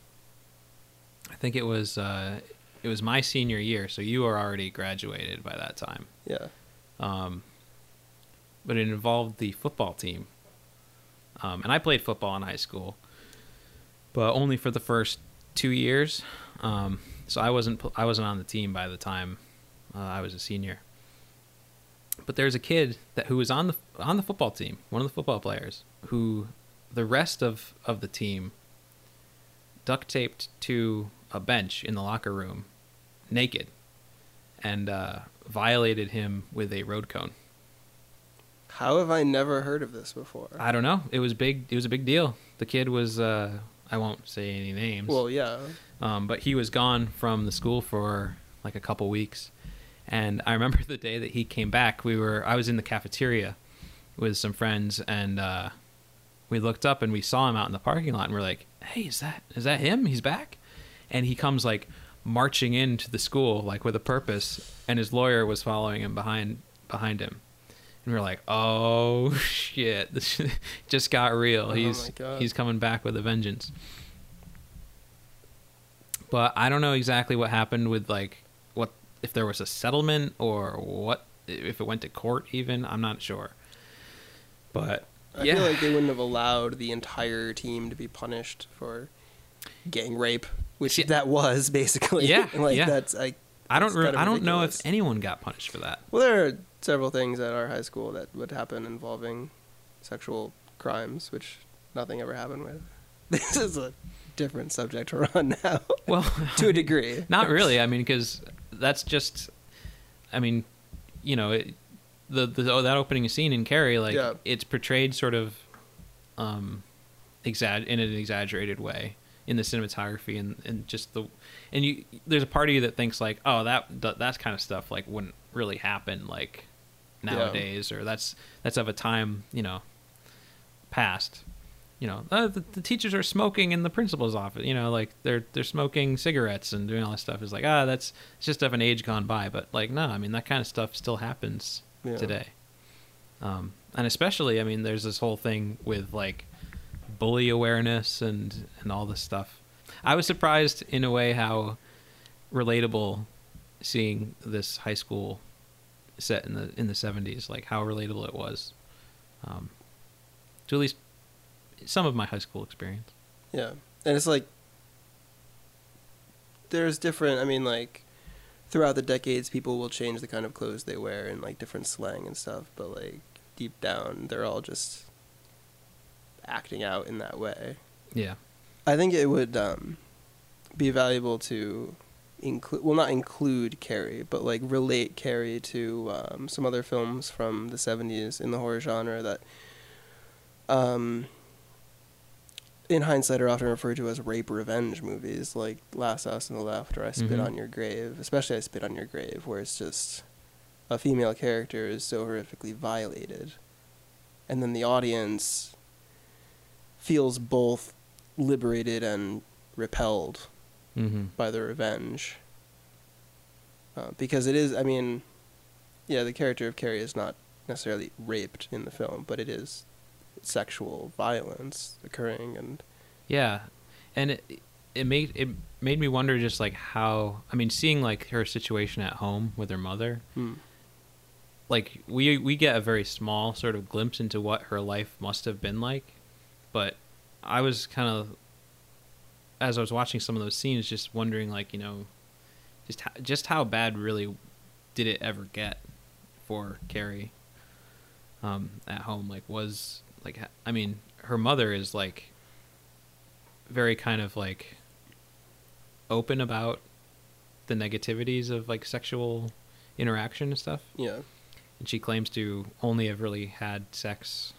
[SPEAKER 1] I think it was uh, it was my senior year, so you were already graduated by that time.
[SPEAKER 2] Yeah.
[SPEAKER 1] Um, but it involved the football team, um, and I played football in high school, but only for the first two years. Um, so I wasn't I wasn't on the team by the time uh, I was a senior. But there's a kid that who was on the on the football team, one of the football players, who the rest of, of the team duct taped to a bench in the locker room, naked, and uh, violated him with a road cone.
[SPEAKER 2] How have I never heard of this before?
[SPEAKER 1] I don't know. It was big. It was a big deal. The kid was. Uh, I won't say any names.
[SPEAKER 2] well, yeah.
[SPEAKER 1] Um, but he was gone from the school for like a couple weeks, and I remember *laughs* the day that he came back. We were I was in the cafeteria with some friends, and uh, we looked up and we saw him out in the parking lot, and we're like, "Hey, is that is that him? He's back!" And he comes like marching into the school like with a purpose, and his lawyer was following him behind behind him. And we are like, "Oh shit! *laughs* This just got real.
[SPEAKER 2] Oh
[SPEAKER 1] he's he's coming back with a vengeance." But I don't know exactly what happened with like what if there was a settlement or what if it went to court even. I'm not sure. But
[SPEAKER 2] I
[SPEAKER 1] yeah,
[SPEAKER 2] feel like they wouldn't have allowed the entire team to be punished for gang rape, which
[SPEAKER 1] See-
[SPEAKER 2] that was *laughs* basically.
[SPEAKER 1] Yeah, *laughs*
[SPEAKER 2] like
[SPEAKER 1] yeah.
[SPEAKER 2] that's I.
[SPEAKER 1] I don't re-
[SPEAKER 2] kind of
[SPEAKER 1] I don't know if anyone got punished for that.
[SPEAKER 2] Well, there are several things at our high school that would happen involving sexual crimes, which nothing ever happened with. *laughs* This is a different subject to run now,
[SPEAKER 1] Well,
[SPEAKER 2] to a degree.
[SPEAKER 1] not really. I mean, because that's just. I mean, you know, it, the the oh, that opening scene in Carrie, like
[SPEAKER 2] Yeah.
[SPEAKER 1] it's portrayed sort of, um, exag in an exaggerated way in the cinematography and and just the, and you there's a part of you that thinks like, oh, that that, that kind of stuff like wouldn't really happen like
[SPEAKER 2] Yeah.
[SPEAKER 1] nowadays or that's that's of a time you know past you know uh, the, the teachers are smoking in the principal's office you know like they're they're smoking cigarettes and doing all this stuff is like ah that's it's just of an age gone by but like no i mean that kind of stuff still happens
[SPEAKER 2] Yeah.
[SPEAKER 1] today um and especially i mean there's this whole thing with like bully awareness and and all this stuff i was surprised in a way how relatable seeing this high school set in the in the 70s like how relatable it was um to at least some of my high school experience
[SPEAKER 2] Yeah. And it's like there's different I mean like throughout the decades people will change the kind of clothes they wear and like different slang and stuff, but like deep down they're all just acting out in that way.
[SPEAKER 1] yeah
[SPEAKER 2] I think it would um, be valuable to include, well, not include Carrie, but like relate Carrie to um, some other films from the 70s in the horror genre that, um, in hindsight, are often referred to as rape revenge movies, like Last House on the Left or I Spit
[SPEAKER 1] Mhm.
[SPEAKER 2] on Your Grave, especially I Spit on Your Grave, where it's just a female character is so horrifically violated. And then the audience feels both liberated and repelled
[SPEAKER 1] mm-hmm.
[SPEAKER 2] by the revenge. Uh, because it is, I mean, yeah, the character of Carrie is not necessarily raped in the film, but it is sexual violence occurring, and
[SPEAKER 1] Yeah, and it it made it made me wonder just like how I mean seeing like her situation at home with her mother.
[SPEAKER 2] hmm,
[SPEAKER 1] Like we we get a very small sort of glimpse into what her life must have been like, but I was kind of as I was watching some of those scenes just wondering like, you know, just how, just how bad really did it ever get for Carrie um at home? Like was like I mean her mother is like very kind of like open about the negativities of like sexual interaction and stuff.
[SPEAKER 2] Yeah,
[SPEAKER 1] and she claims to only have really had sex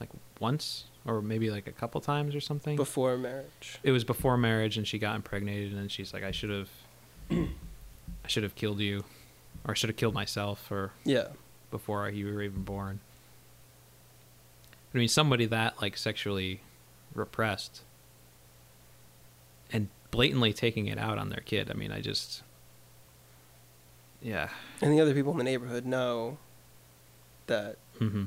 [SPEAKER 1] like once or maybe like a couple times or something.
[SPEAKER 2] Before marriage.
[SPEAKER 1] it was before marriage and she got impregnated and she's like i should have *clears throat* i should have killed you or i should have killed myself or
[SPEAKER 2] Yeah,
[SPEAKER 1] before you were even born. I mean somebody that like sexually repressed and blatantly taking it out on their kid i mean i just yeah.
[SPEAKER 2] And the other people in the neighborhood know that
[SPEAKER 1] hmm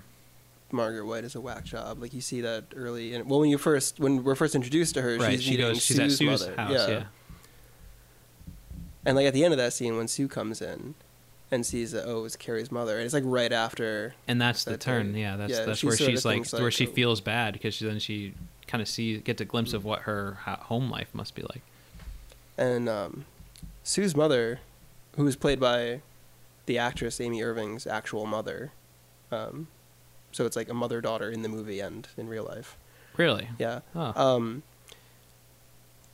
[SPEAKER 2] Margaret White is a whack job. Like you see that early, in, well, when you first when we're first introduced to her,
[SPEAKER 1] right
[SPEAKER 2] she's
[SPEAKER 1] she
[SPEAKER 2] meeting
[SPEAKER 1] goes she's at
[SPEAKER 2] Sue's
[SPEAKER 1] sue's
[SPEAKER 2] mother.
[SPEAKER 1] house yeah.
[SPEAKER 2] And like at the end of that scene, when Sue comes in and sees that oh, it's Carrie's mother, and it's like right after.
[SPEAKER 1] and that's the turn yeah that's
[SPEAKER 2] Yeah,
[SPEAKER 1] that's where she's like,
[SPEAKER 2] thinks
[SPEAKER 1] where she
[SPEAKER 2] oh.
[SPEAKER 1] feels bad because she, then she kind of see gets a glimpse of what her home life must be like
[SPEAKER 2] And um, Sue's mother, who is played by the actress Amy Irving's actual mother, um, so it's like a mother daughter in the movie and in real life.
[SPEAKER 1] really
[SPEAKER 2] Yeah.
[SPEAKER 1] oh
[SPEAKER 2] Um,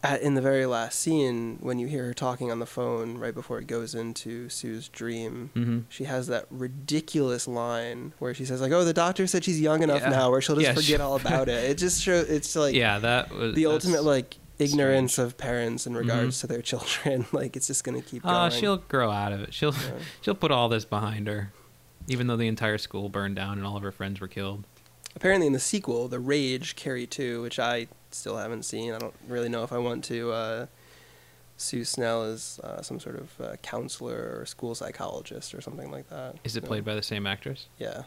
[SPEAKER 2] at, in the very last scene, when you hear her talking on the phone right before it goes into Sue's dream,
[SPEAKER 1] hmm
[SPEAKER 2] she has that ridiculous line where she says like, "Oh, the doctor said she's young enough
[SPEAKER 1] Yeah.
[SPEAKER 2] now where she'll just
[SPEAKER 1] Yeah,
[SPEAKER 2] forget
[SPEAKER 1] she-
[SPEAKER 2] all about it." It just shows it's like
[SPEAKER 1] yeah that was
[SPEAKER 2] the ultimate like ignorance of parents in regards
[SPEAKER 1] Mhm.
[SPEAKER 2] to their *laughs* children. like it's just gonna keep going.
[SPEAKER 1] oh she'll grow out of it she'll
[SPEAKER 2] Yeah.
[SPEAKER 1] she'll put all this behind her even though the entire school burned down and all of her friends were killed
[SPEAKER 2] Apparently, in the sequel, The Rage Carrie Two, which I still haven't seen, I don't really know if I want to. Uh, Sue Snell is uh, some sort of uh, counselor or school psychologist or something like that.
[SPEAKER 1] is it played by the same actress
[SPEAKER 2] Yeah.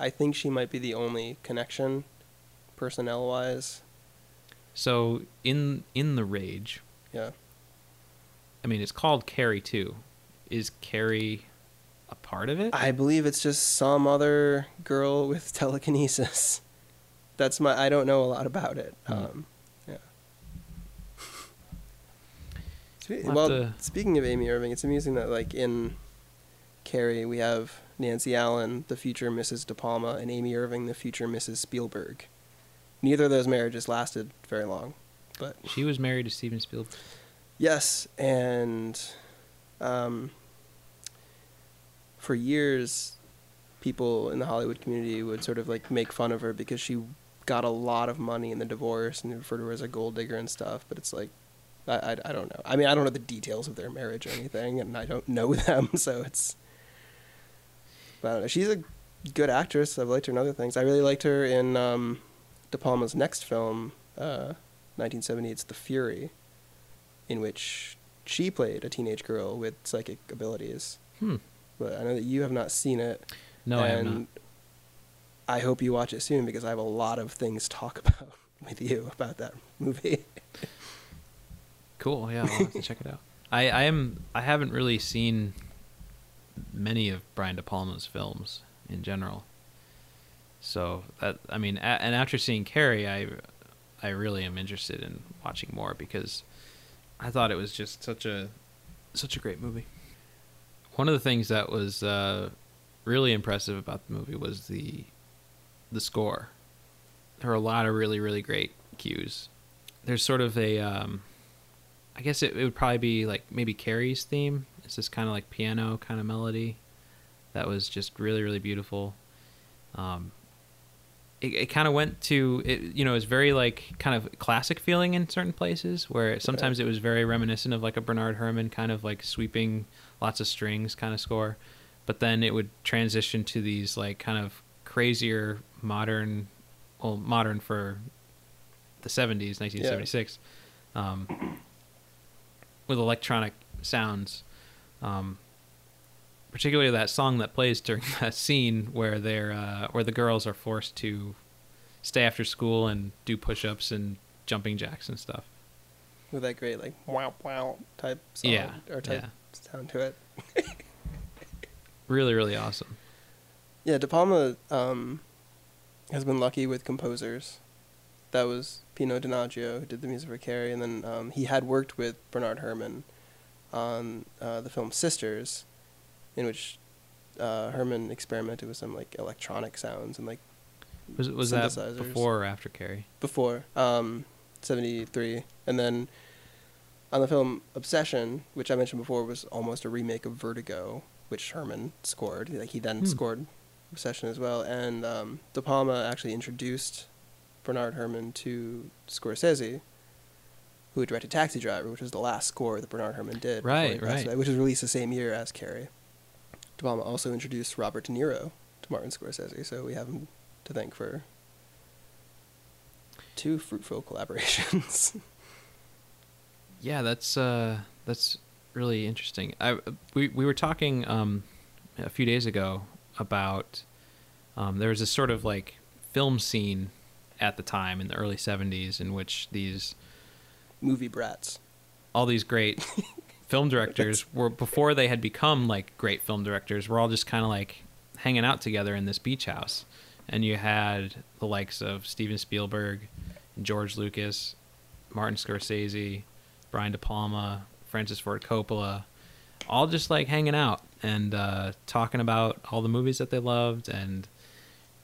[SPEAKER 2] I think she might be the only connection, personnel wise.
[SPEAKER 1] so in in the rage
[SPEAKER 2] Yeah.
[SPEAKER 1] i mean it's called carrie two is carrie a part of it
[SPEAKER 2] I believe it's just some other girl with *laughs* telekinesis. That's my. I don't know a lot about it.
[SPEAKER 1] Hmm.
[SPEAKER 2] Um, yeah. *laughs*
[SPEAKER 1] We'll
[SPEAKER 2] well,
[SPEAKER 1] to-
[SPEAKER 2] speaking of Amy Irving, it's amusing that like in Carrie we have Nancy Allen, the future Mrs. De Palma, and Amy Irving, the future Mrs. Spielberg. Neither of those marriages lasted very long. But
[SPEAKER 1] She was married to Steven Spielberg.
[SPEAKER 2] yes, and um, for years, people in the Hollywood community would sort of like make fun of her because she got a lot of money in the divorce and they refer to her as a gold digger and stuff. But it's like, I, I, I don't know. I mean, I don't know the details of their marriage or anything, and I don't know *laughs* them, so it's. But I don't know. She's a good actress. I've liked her in other things. I really liked her in um, De Palma's next film, uh, 1978's The Fury, in which she played a teenage girl with psychic abilities.
[SPEAKER 1] Hmm.
[SPEAKER 2] But I know that you have not seen it.
[SPEAKER 1] No, I have
[SPEAKER 2] and
[SPEAKER 1] not.
[SPEAKER 2] I hope you watch it soon because I have a lot of things to talk *laughs* about with you about that movie.
[SPEAKER 1] Cool. Yeah, I'll have to check it out. *laughs* I, I am. I haven't really seen many of Brian De Palma's films in general. So that I mean, a, and after seeing Carrie, I I really am interested in watching more because I thought it was just such a such a great movie. One of the things that was uh, really impressive about the movie was the the score. There are a lot of really really great cues. There's sort of a um, I guess it, it would probably be like maybe Carrie's theme. It's this kind of like piano kind of melody that was just really really beautiful. Um, it, it kind of went to it you know it's very like kind of classic feeling in certain places where sometimes it was very reminiscent of like a Bernard Herrmann kind of like sweeping lots of strings kind of score. But then it would transition to these like kind of crazier modern well modern for the 70s 1976 um, with electronic sounds. Um, particularly that song that plays during *laughs* that scene where they're uh, where the girls are forced to stay after school and do push-ups and jumping jacks and stuff.
[SPEAKER 2] With that great like wow wow type song
[SPEAKER 1] Yeah,
[SPEAKER 2] or type
[SPEAKER 1] yeah.
[SPEAKER 2] sound to it. *laughs*
[SPEAKER 1] Really, really awesome.
[SPEAKER 2] Yeah, De Palma um, has been lucky with composers. That was Pino Donaggio who did the music for Carrie, and then um, he had worked with Bernard Herrmann on uh, the film Sisters, in which uh, Herrmann experimented with some like electronic sounds and like
[SPEAKER 1] Was was that before or after Carrie?
[SPEAKER 2] before um, 73 and then on the film obsession which i mentioned before was almost a remake of vertigo which herrmann scored like he then
[SPEAKER 1] Hmm.
[SPEAKER 2] scored obsession as well and um, de palma actually introduced bernard herrmann to scorsese who directed taxi driver which was the last score that bernard herrmann did
[SPEAKER 1] Right, right.
[SPEAKER 2] away, which was released the same year as carrie de palma also introduced robert de niro to martin scorsese so we have him to thank for two fruitful collaborations. *laughs*
[SPEAKER 1] Yeah, that's uh, that's really interesting. I we we were talking um, a few days ago about um, there was this sort of like film scene at the time in the early '70s in which these
[SPEAKER 2] Movie brats.
[SPEAKER 1] all these great *laughs* film directors were before they had become like great film directors were all just kind of like hanging out together in this beach house. And you had the likes of steven spielberg george lucas martin scorsese brian de palma francis ford coppola all just like hanging out and uh, talking about all the movies that they loved and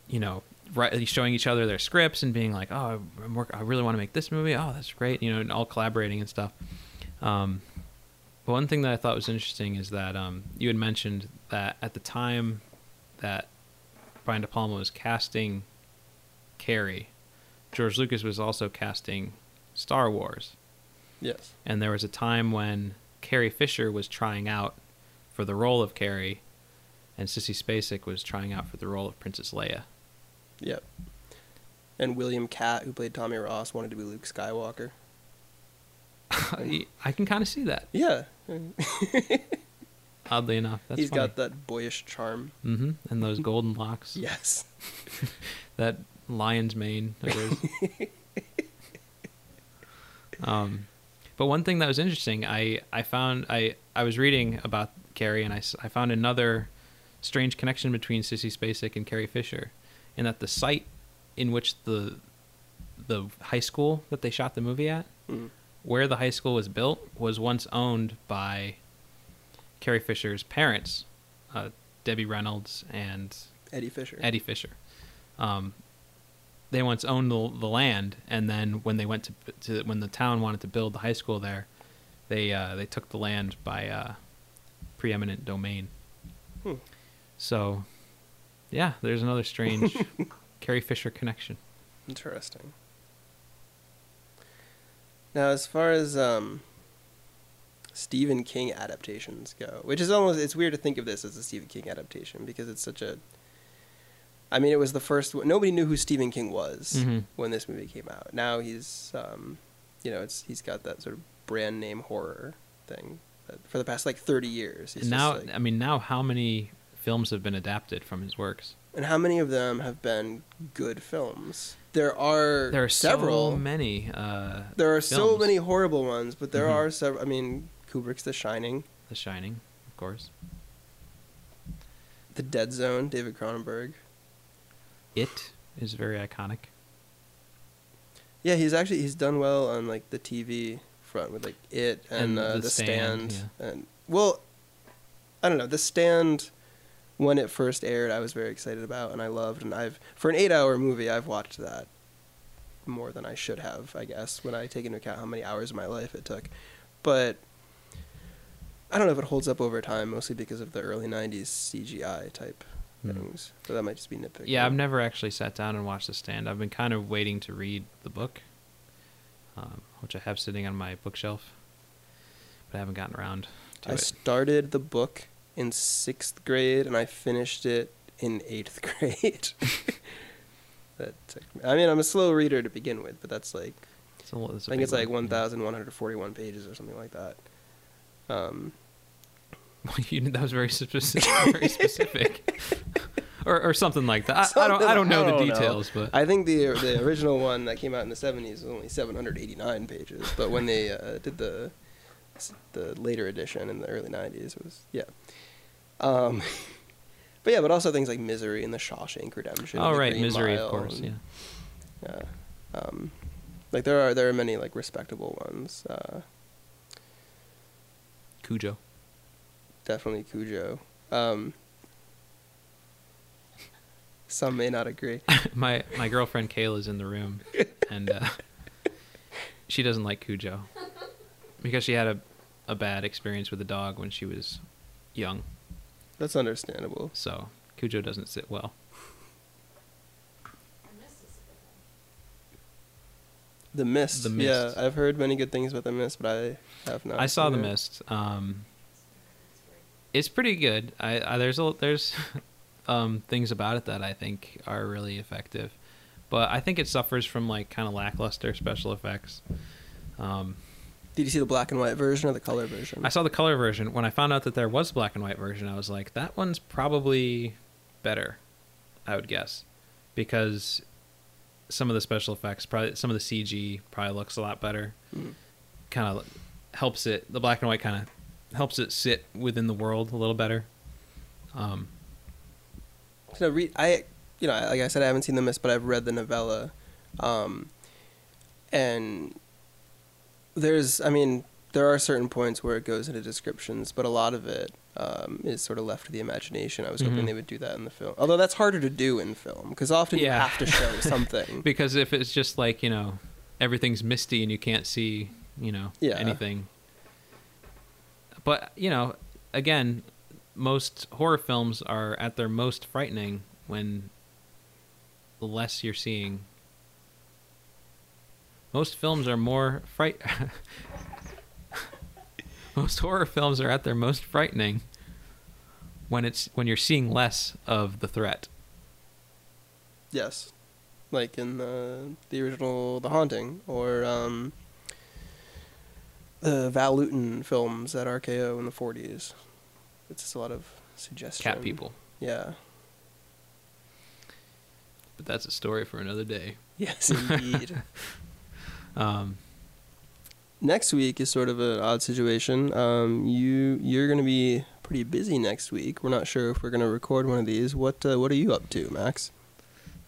[SPEAKER 1] you know right, showing each other their scripts and being like oh I'm work- i really want to make this movie. Oh that's great you know and all collaborating and stuff. Um, one thing that I thought was interesting is that um, you had mentioned that at the time that Brian De Palma was casting Carrie, George Lucas was also casting Star Wars.
[SPEAKER 2] Yes.
[SPEAKER 1] And there was a time when Carrie Fisher was trying out for the role of Carrie, and Sissy Spacek was trying out for the role of Princess Leia.
[SPEAKER 2] Yep. And William Katt, who played Tommy Ross, wanted to be Luke Skywalker. *laughs*
[SPEAKER 1] I can kind of see that.
[SPEAKER 2] Yeah. *laughs*
[SPEAKER 1] Oddly enough, that's
[SPEAKER 2] He's
[SPEAKER 1] funny.
[SPEAKER 2] got that boyish charm.
[SPEAKER 1] Mm-hmm. And those golden locks. *laughs*
[SPEAKER 2] Yes. *laughs*
[SPEAKER 1] that lion's mane of his. um, but one thing that was interesting, I I found I I was reading about Carrie and I I found another strange connection between Sissy Spacek and Carrie Fisher, in that the site in which the the high school that they shot the movie at,
[SPEAKER 2] Mm.
[SPEAKER 1] Where the high school was built, was once owned by Carrie Fisher's parents, uh, Debbie Reynolds and
[SPEAKER 2] Eddie Fisher.
[SPEAKER 1] Eddie Fisher. Um, they once owned the, the land, and then when they went to, to when the town wanted to build the high school there, they uh, they took the land by uh, preeminent domain.
[SPEAKER 2] Hmm.
[SPEAKER 1] So, yeah, there's another strange *laughs* Carrie Fisher connection.
[SPEAKER 2] Interesting. Now, as far as um, Stephen King adaptations go, which is almost it's weird to think of this as a Stephen King adaptation because it's such a. I mean, it was the first. Nobody knew who Stephen King was
[SPEAKER 1] Mhm.
[SPEAKER 2] when this movie came out. Now he's, um, you know, it's he's got that sort of brand name horror thing that for the past like thirty years. He's
[SPEAKER 1] And now,
[SPEAKER 2] like-
[SPEAKER 1] I mean, now how many films have been adapted from his works?
[SPEAKER 2] and how many of them have been good films? There are
[SPEAKER 1] There are
[SPEAKER 2] several.
[SPEAKER 1] so many. Uh,
[SPEAKER 2] There are so many horrible ones, but there
[SPEAKER 1] Mhm.
[SPEAKER 2] are several. I mean, Kubrick's The Shining,
[SPEAKER 1] The Shining, of course.
[SPEAKER 2] The Dead Zone, David Cronenberg.
[SPEAKER 1] It is very iconic.
[SPEAKER 2] Yeah, he's actually he's done well on like the TV front with like it and,
[SPEAKER 1] And
[SPEAKER 2] uh,
[SPEAKER 1] The
[SPEAKER 2] the,
[SPEAKER 1] Stand,
[SPEAKER 2] stand. And well, I don't know the stand. When it first aired, I was very excited about and I loved, and I've for an eight-hour movie, I've watched that more than I should have, I guess, when I take into account how many hours of my life it took. But I don't know if it holds up over time, mostly because of the early '90s CGI type
[SPEAKER 1] Hmm.
[SPEAKER 2] things. But that might just be nitpicking.
[SPEAKER 1] Yeah, I've never actually sat down and watched The Stand. I've been kind of waiting to read the book, um, which I have sitting on my bookshelf, but I haven't gotten around to
[SPEAKER 2] I
[SPEAKER 1] it.
[SPEAKER 2] I started the book in sixth grade and I finished it in eighth *laughs* grade. *laughs* that took me, I mean, I'm a slow reader to begin with, but that's like
[SPEAKER 1] It's a, it's a
[SPEAKER 2] I think it's like 1,141 pages or something like that. Um, *laughs*
[SPEAKER 1] you, that was very specific. Very specific. or, or something like that. I, I don't. I don't know
[SPEAKER 2] I
[SPEAKER 1] the
[SPEAKER 2] don't know.
[SPEAKER 1] details, but
[SPEAKER 2] I think the the original one that came out in the 70s was only 789 pages, but when they uh, did the the later edition in the early 90s, it was yeah. Um, *laughs* but yeah, but also things like Misery and The Shawshank Redemption.
[SPEAKER 1] oh right, misery,
[SPEAKER 2] Mile
[SPEAKER 1] of course.
[SPEAKER 2] and-
[SPEAKER 1] Yeah.
[SPEAKER 2] Yeah. Um, like there are there are many like respectable ones. Uh,
[SPEAKER 1] Cujo.
[SPEAKER 2] definitely Cujo. Um, some may not agree. *laughs*
[SPEAKER 1] my my girlfriend Kayla is in the room, and uh, *laughs* she doesn't like Cujo because she had a a bad experience with a dog when she was young.
[SPEAKER 2] That's understandable.
[SPEAKER 1] So Cujo doesn't sit well.
[SPEAKER 2] The Mist.
[SPEAKER 1] The Mist.
[SPEAKER 2] Yeah, I've heard many good things about The Mist, but I have not.
[SPEAKER 1] I saw The
[SPEAKER 2] it.
[SPEAKER 1] Mist. Um, it's pretty good. I, I there's a there's *laughs* um, things about it that I think are really effective, but I think it suffers from like kind of lackluster special effects. Um,
[SPEAKER 2] Did you see the black and white version or the color version?
[SPEAKER 1] I saw the color version. When I found out that there was a black and white version, I was like, that one's probably better. I would guess, because some of the special effects, probably some of the CG, probably looks a lot better.
[SPEAKER 2] Mm.
[SPEAKER 1] Kind of helps it. The black and white kind of helps it sit within the world a little better. Um,
[SPEAKER 2] So read I you know like I said I haven't seen the mist but I've read the novella, um, and there's I mean there are certain points where it goes into descriptions but a lot of it um, is sort of left to the imagination. I was hoping
[SPEAKER 1] Mhm.
[SPEAKER 2] they would do that in the film, although that's harder to do in film because often you have to show *laughs* something.
[SPEAKER 1] because if it's just like you know everything's misty and you can't see you know
[SPEAKER 2] Yeah.
[SPEAKER 1] anything but you know again most horror films are at their most frightening when the less you're seeing most films are more fright *laughs* most horror films are at their most frightening when it's when you're seeing less of the threat
[SPEAKER 2] Yes, like in the the original The Haunting or um, the Val Lewton films at RKO in the forties. It's just a lot of suggestion.
[SPEAKER 1] cat people
[SPEAKER 2] Yeah.
[SPEAKER 1] but that's a story for another day
[SPEAKER 2] Yes, *laughs* indeed.
[SPEAKER 1] Um
[SPEAKER 2] next week is sort of an odd situation. Um, you you're gonna be pretty busy next week. We're not sure if we're gonna record one of these. What uh, what are you up to, Max?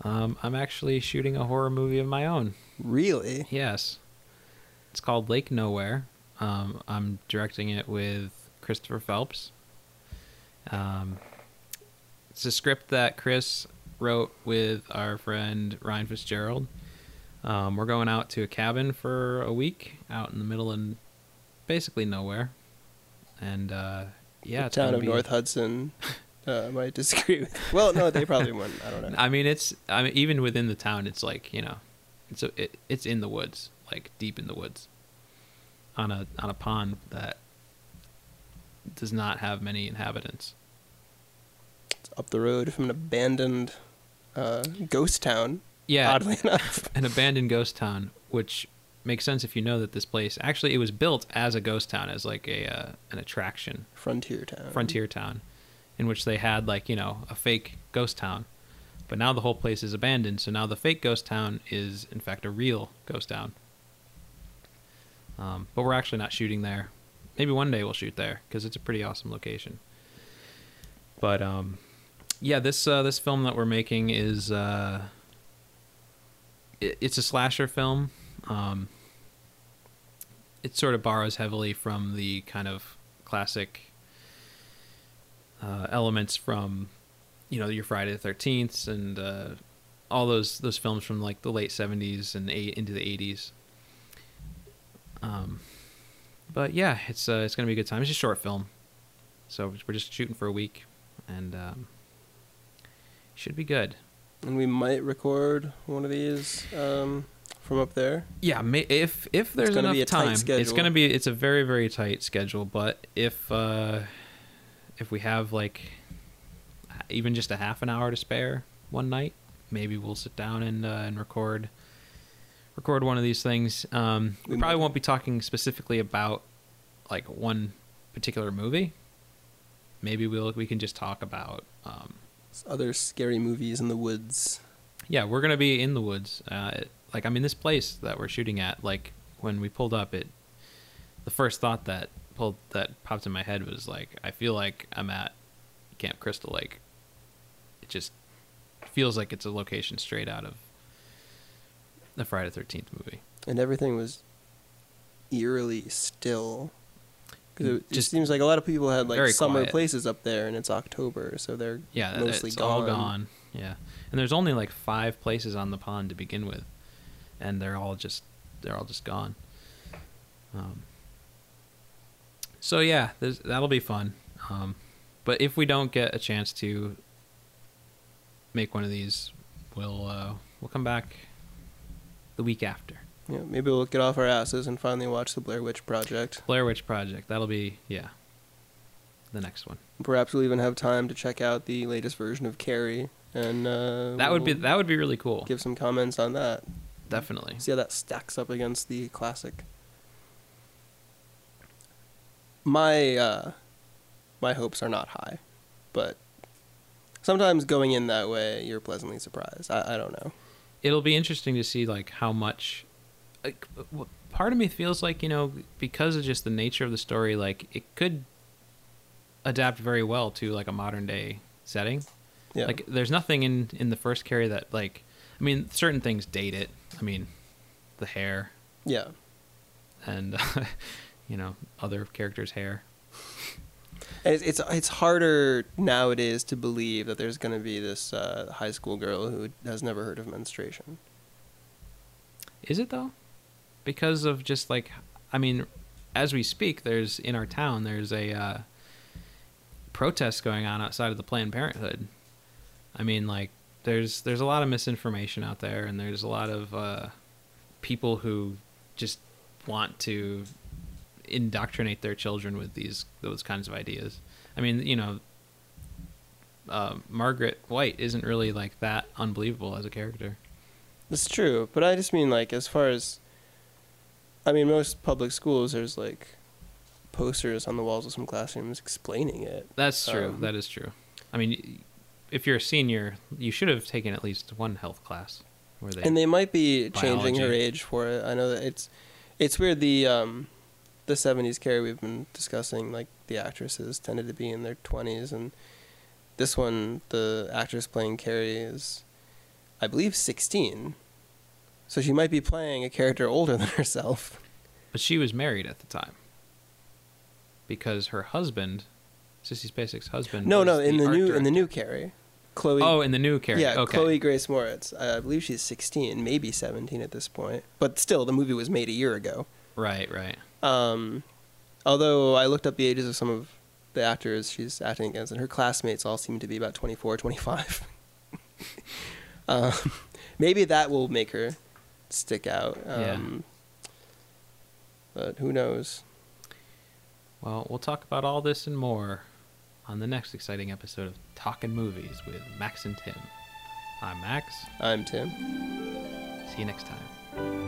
[SPEAKER 1] Um, I'm actually shooting a horror movie of my own.
[SPEAKER 2] Really?
[SPEAKER 1] Yes. It's called Lake Nowhere. Um, I'm directing it with Christopher Phelps. Um, it's a script that Chris wrote with our friend Ryan Fitzgerald. Um, we're going out to a cabin for a week out in the middle of basically nowhere. And uh, yeah,
[SPEAKER 2] the
[SPEAKER 1] it's
[SPEAKER 2] town of
[SPEAKER 1] be-
[SPEAKER 2] North Hudson uh, *laughs* might disagree with. Well, no, they probably wouldn't. I don't know. *laughs*
[SPEAKER 1] I mean, it's I mean, even within the town, it's like you know, it's a, it, it's in the woods, like deep in the woods, on a on a pond that does not have many inhabitants.
[SPEAKER 2] It's up the road from an abandoned uh, ghost town.
[SPEAKER 1] Yeah,
[SPEAKER 2] Oddly *laughs* enough,
[SPEAKER 1] an abandoned ghost town, which makes sense if you know that this place actually it was built as a ghost town, as like a uh, an attraction,
[SPEAKER 2] frontier town.
[SPEAKER 1] frontier town, in which they had like you know a fake ghost town, but now the whole place is abandoned. So now the fake ghost town is in fact a real ghost town. Um, but we're actually not shooting there. Maybe one day we'll shoot there because it's a pretty awesome location. But um, yeah, this uh, this film that we're making is uh, it, it's a slasher film. Um, it sort of borrows heavily from the kind of classic uh, elements from you know your Friday the Thirteenth and uh, all those those films from like the late seventies and eight into the eighties. Um, but yeah, it's uh, it's gonna be a good time. It's a short film, so we're just shooting for a week, and um, should be good.
[SPEAKER 2] And we might record one of these um, from up there.
[SPEAKER 1] Yeah, if if there's
[SPEAKER 2] gonna
[SPEAKER 1] enough
[SPEAKER 2] be a tight
[SPEAKER 1] time, it's gonna be it's a very very tight schedule. But if uh, if we have like even just a half an hour to spare one night, maybe we'll sit down and uh, and record record one of these things. Um, we
[SPEAKER 2] We
[SPEAKER 1] probably
[SPEAKER 2] might-
[SPEAKER 1] won't be talking specifically about like one particular movie. Maybe we'll we can just talk about um,
[SPEAKER 2] Other scary movies in the woods.
[SPEAKER 1] yeah, we're gonna be in the woods. Uh, it- like I mean, this place that we're shooting at, like when we pulled up, it the first thought that pulled that popped in my head was like, I feel like I'm at Camp Crystal Lake. It just feels like it's a location straight out of the Friday Thirteenth movie.
[SPEAKER 2] and everything was eerily still. 'Cause it, it
[SPEAKER 1] Just
[SPEAKER 2] seems like a lot of people had like summer
[SPEAKER 1] quiet.
[SPEAKER 2] places up there, and it's October, so they're
[SPEAKER 1] Yeah,
[SPEAKER 2] mostly
[SPEAKER 1] it's
[SPEAKER 2] gone.
[SPEAKER 1] all gone. Yeah, and there's only like five places on the pond to begin with, and they're all just they're all just gone. Um, so yeah, there's, that'll be fun. Um, but if we don't get a chance to make one of these, we'll uh, we'll come back the week after.
[SPEAKER 2] Yeah, maybe we'll get off our asses and finally watch the Blair Witch Project.
[SPEAKER 1] Blair Witch Project. That'll be yeah, the next one.
[SPEAKER 2] Perhaps we'll even have time to check out the latest version of Carrie, and uh,
[SPEAKER 1] That would be
[SPEAKER 2] we'll
[SPEAKER 1] that would be really cool.
[SPEAKER 2] Give some comments on that.
[SPEAKER 1] Definitely.
[SPEAKER 2] See how that stacks up against the classic. My uh, my hopes are not high, but sometimes going in that way, you're pleasantly surprised. I, I don't know.
[SPEAKER 1] it'll be interesting to see like how much like part of me feels like you know because of just the nature of the story like it could adapt very well to like a modern day setting.
[SPEAKER 2] Yeah,
[SPEAKER 1] like there's nothing in in the first carrie that like i mean certain things date it. I mean the hair.
[SPEAKER 2] Yeah.
[SPEAKER 1] and *laughs* you know other characters hair.
[SPEAKER 2] And It's, it's it's harder nowadays to believe that there's going to be this uh, high school girl who has never heard of menstruation.
[SPEAKER 1] is it though because of just like i mean as we speak there's in our town there's a uh, protest going on outside of the planned parenthood. I mean like there's there's a lot of misinformation out there and there's a lot of uh, people who just want to indoctrinate their children with these those kinds of ideas. I mean you know uh, margaret white isn't really like that unbelievable as a character.
[SPEAKER 2] It's true, but I just mean like as far as, I mean most public schools there's like posters on the walls of some classrooms explaining it.
[SPEAKER 1] That's true.
[SPEAKER 2] Um,
[SPEAKER 1] that is true. I mean, if you're a senior, you should have taken at least one health class where they.
[SPEAKER 2] and they might be changing her age for it. I know that it's it's weird the um the 70s Carrie we've been discussing like the actresses tended to be in their 20s and this one the actress playing Carrie is I believe 16. So she might be playing a character older than *laughs* herself.
[SPEAKER 1] but she was married at the time. Because her husband, Sissy Spacek's husband.
[SPEAKER 2] No, no, in the
[SPEAKER 1] art
[SPEAKER 2] new in the new Carrie. Chloe.
[SPEAKER 1] Oh, in the new character.
[SPEAKER 2] yeah,
[SPEAKER 1] okay.
[SPEAKER 2] Chloe Grace Moretz. I believe she's 16, maybe 17 at this point. But still, the movie was made a year ago.
[SPEAKER 1] Right, right.
[SPEAKER 2] Um, although I looked up the ages of some of the actors she's acting against, and her classmates all seem to be about 24, 25. *laughs* um, maybe that will make her stick out. Um, But who knows?
[SPEAKER 1] Well, we'll talk about all this and more on the next exciting episode of Talking Movies with Max and Tim. I'm Max.
[SPEAKER 2] I'm Tim.
[SPEAKER 1] See you next time.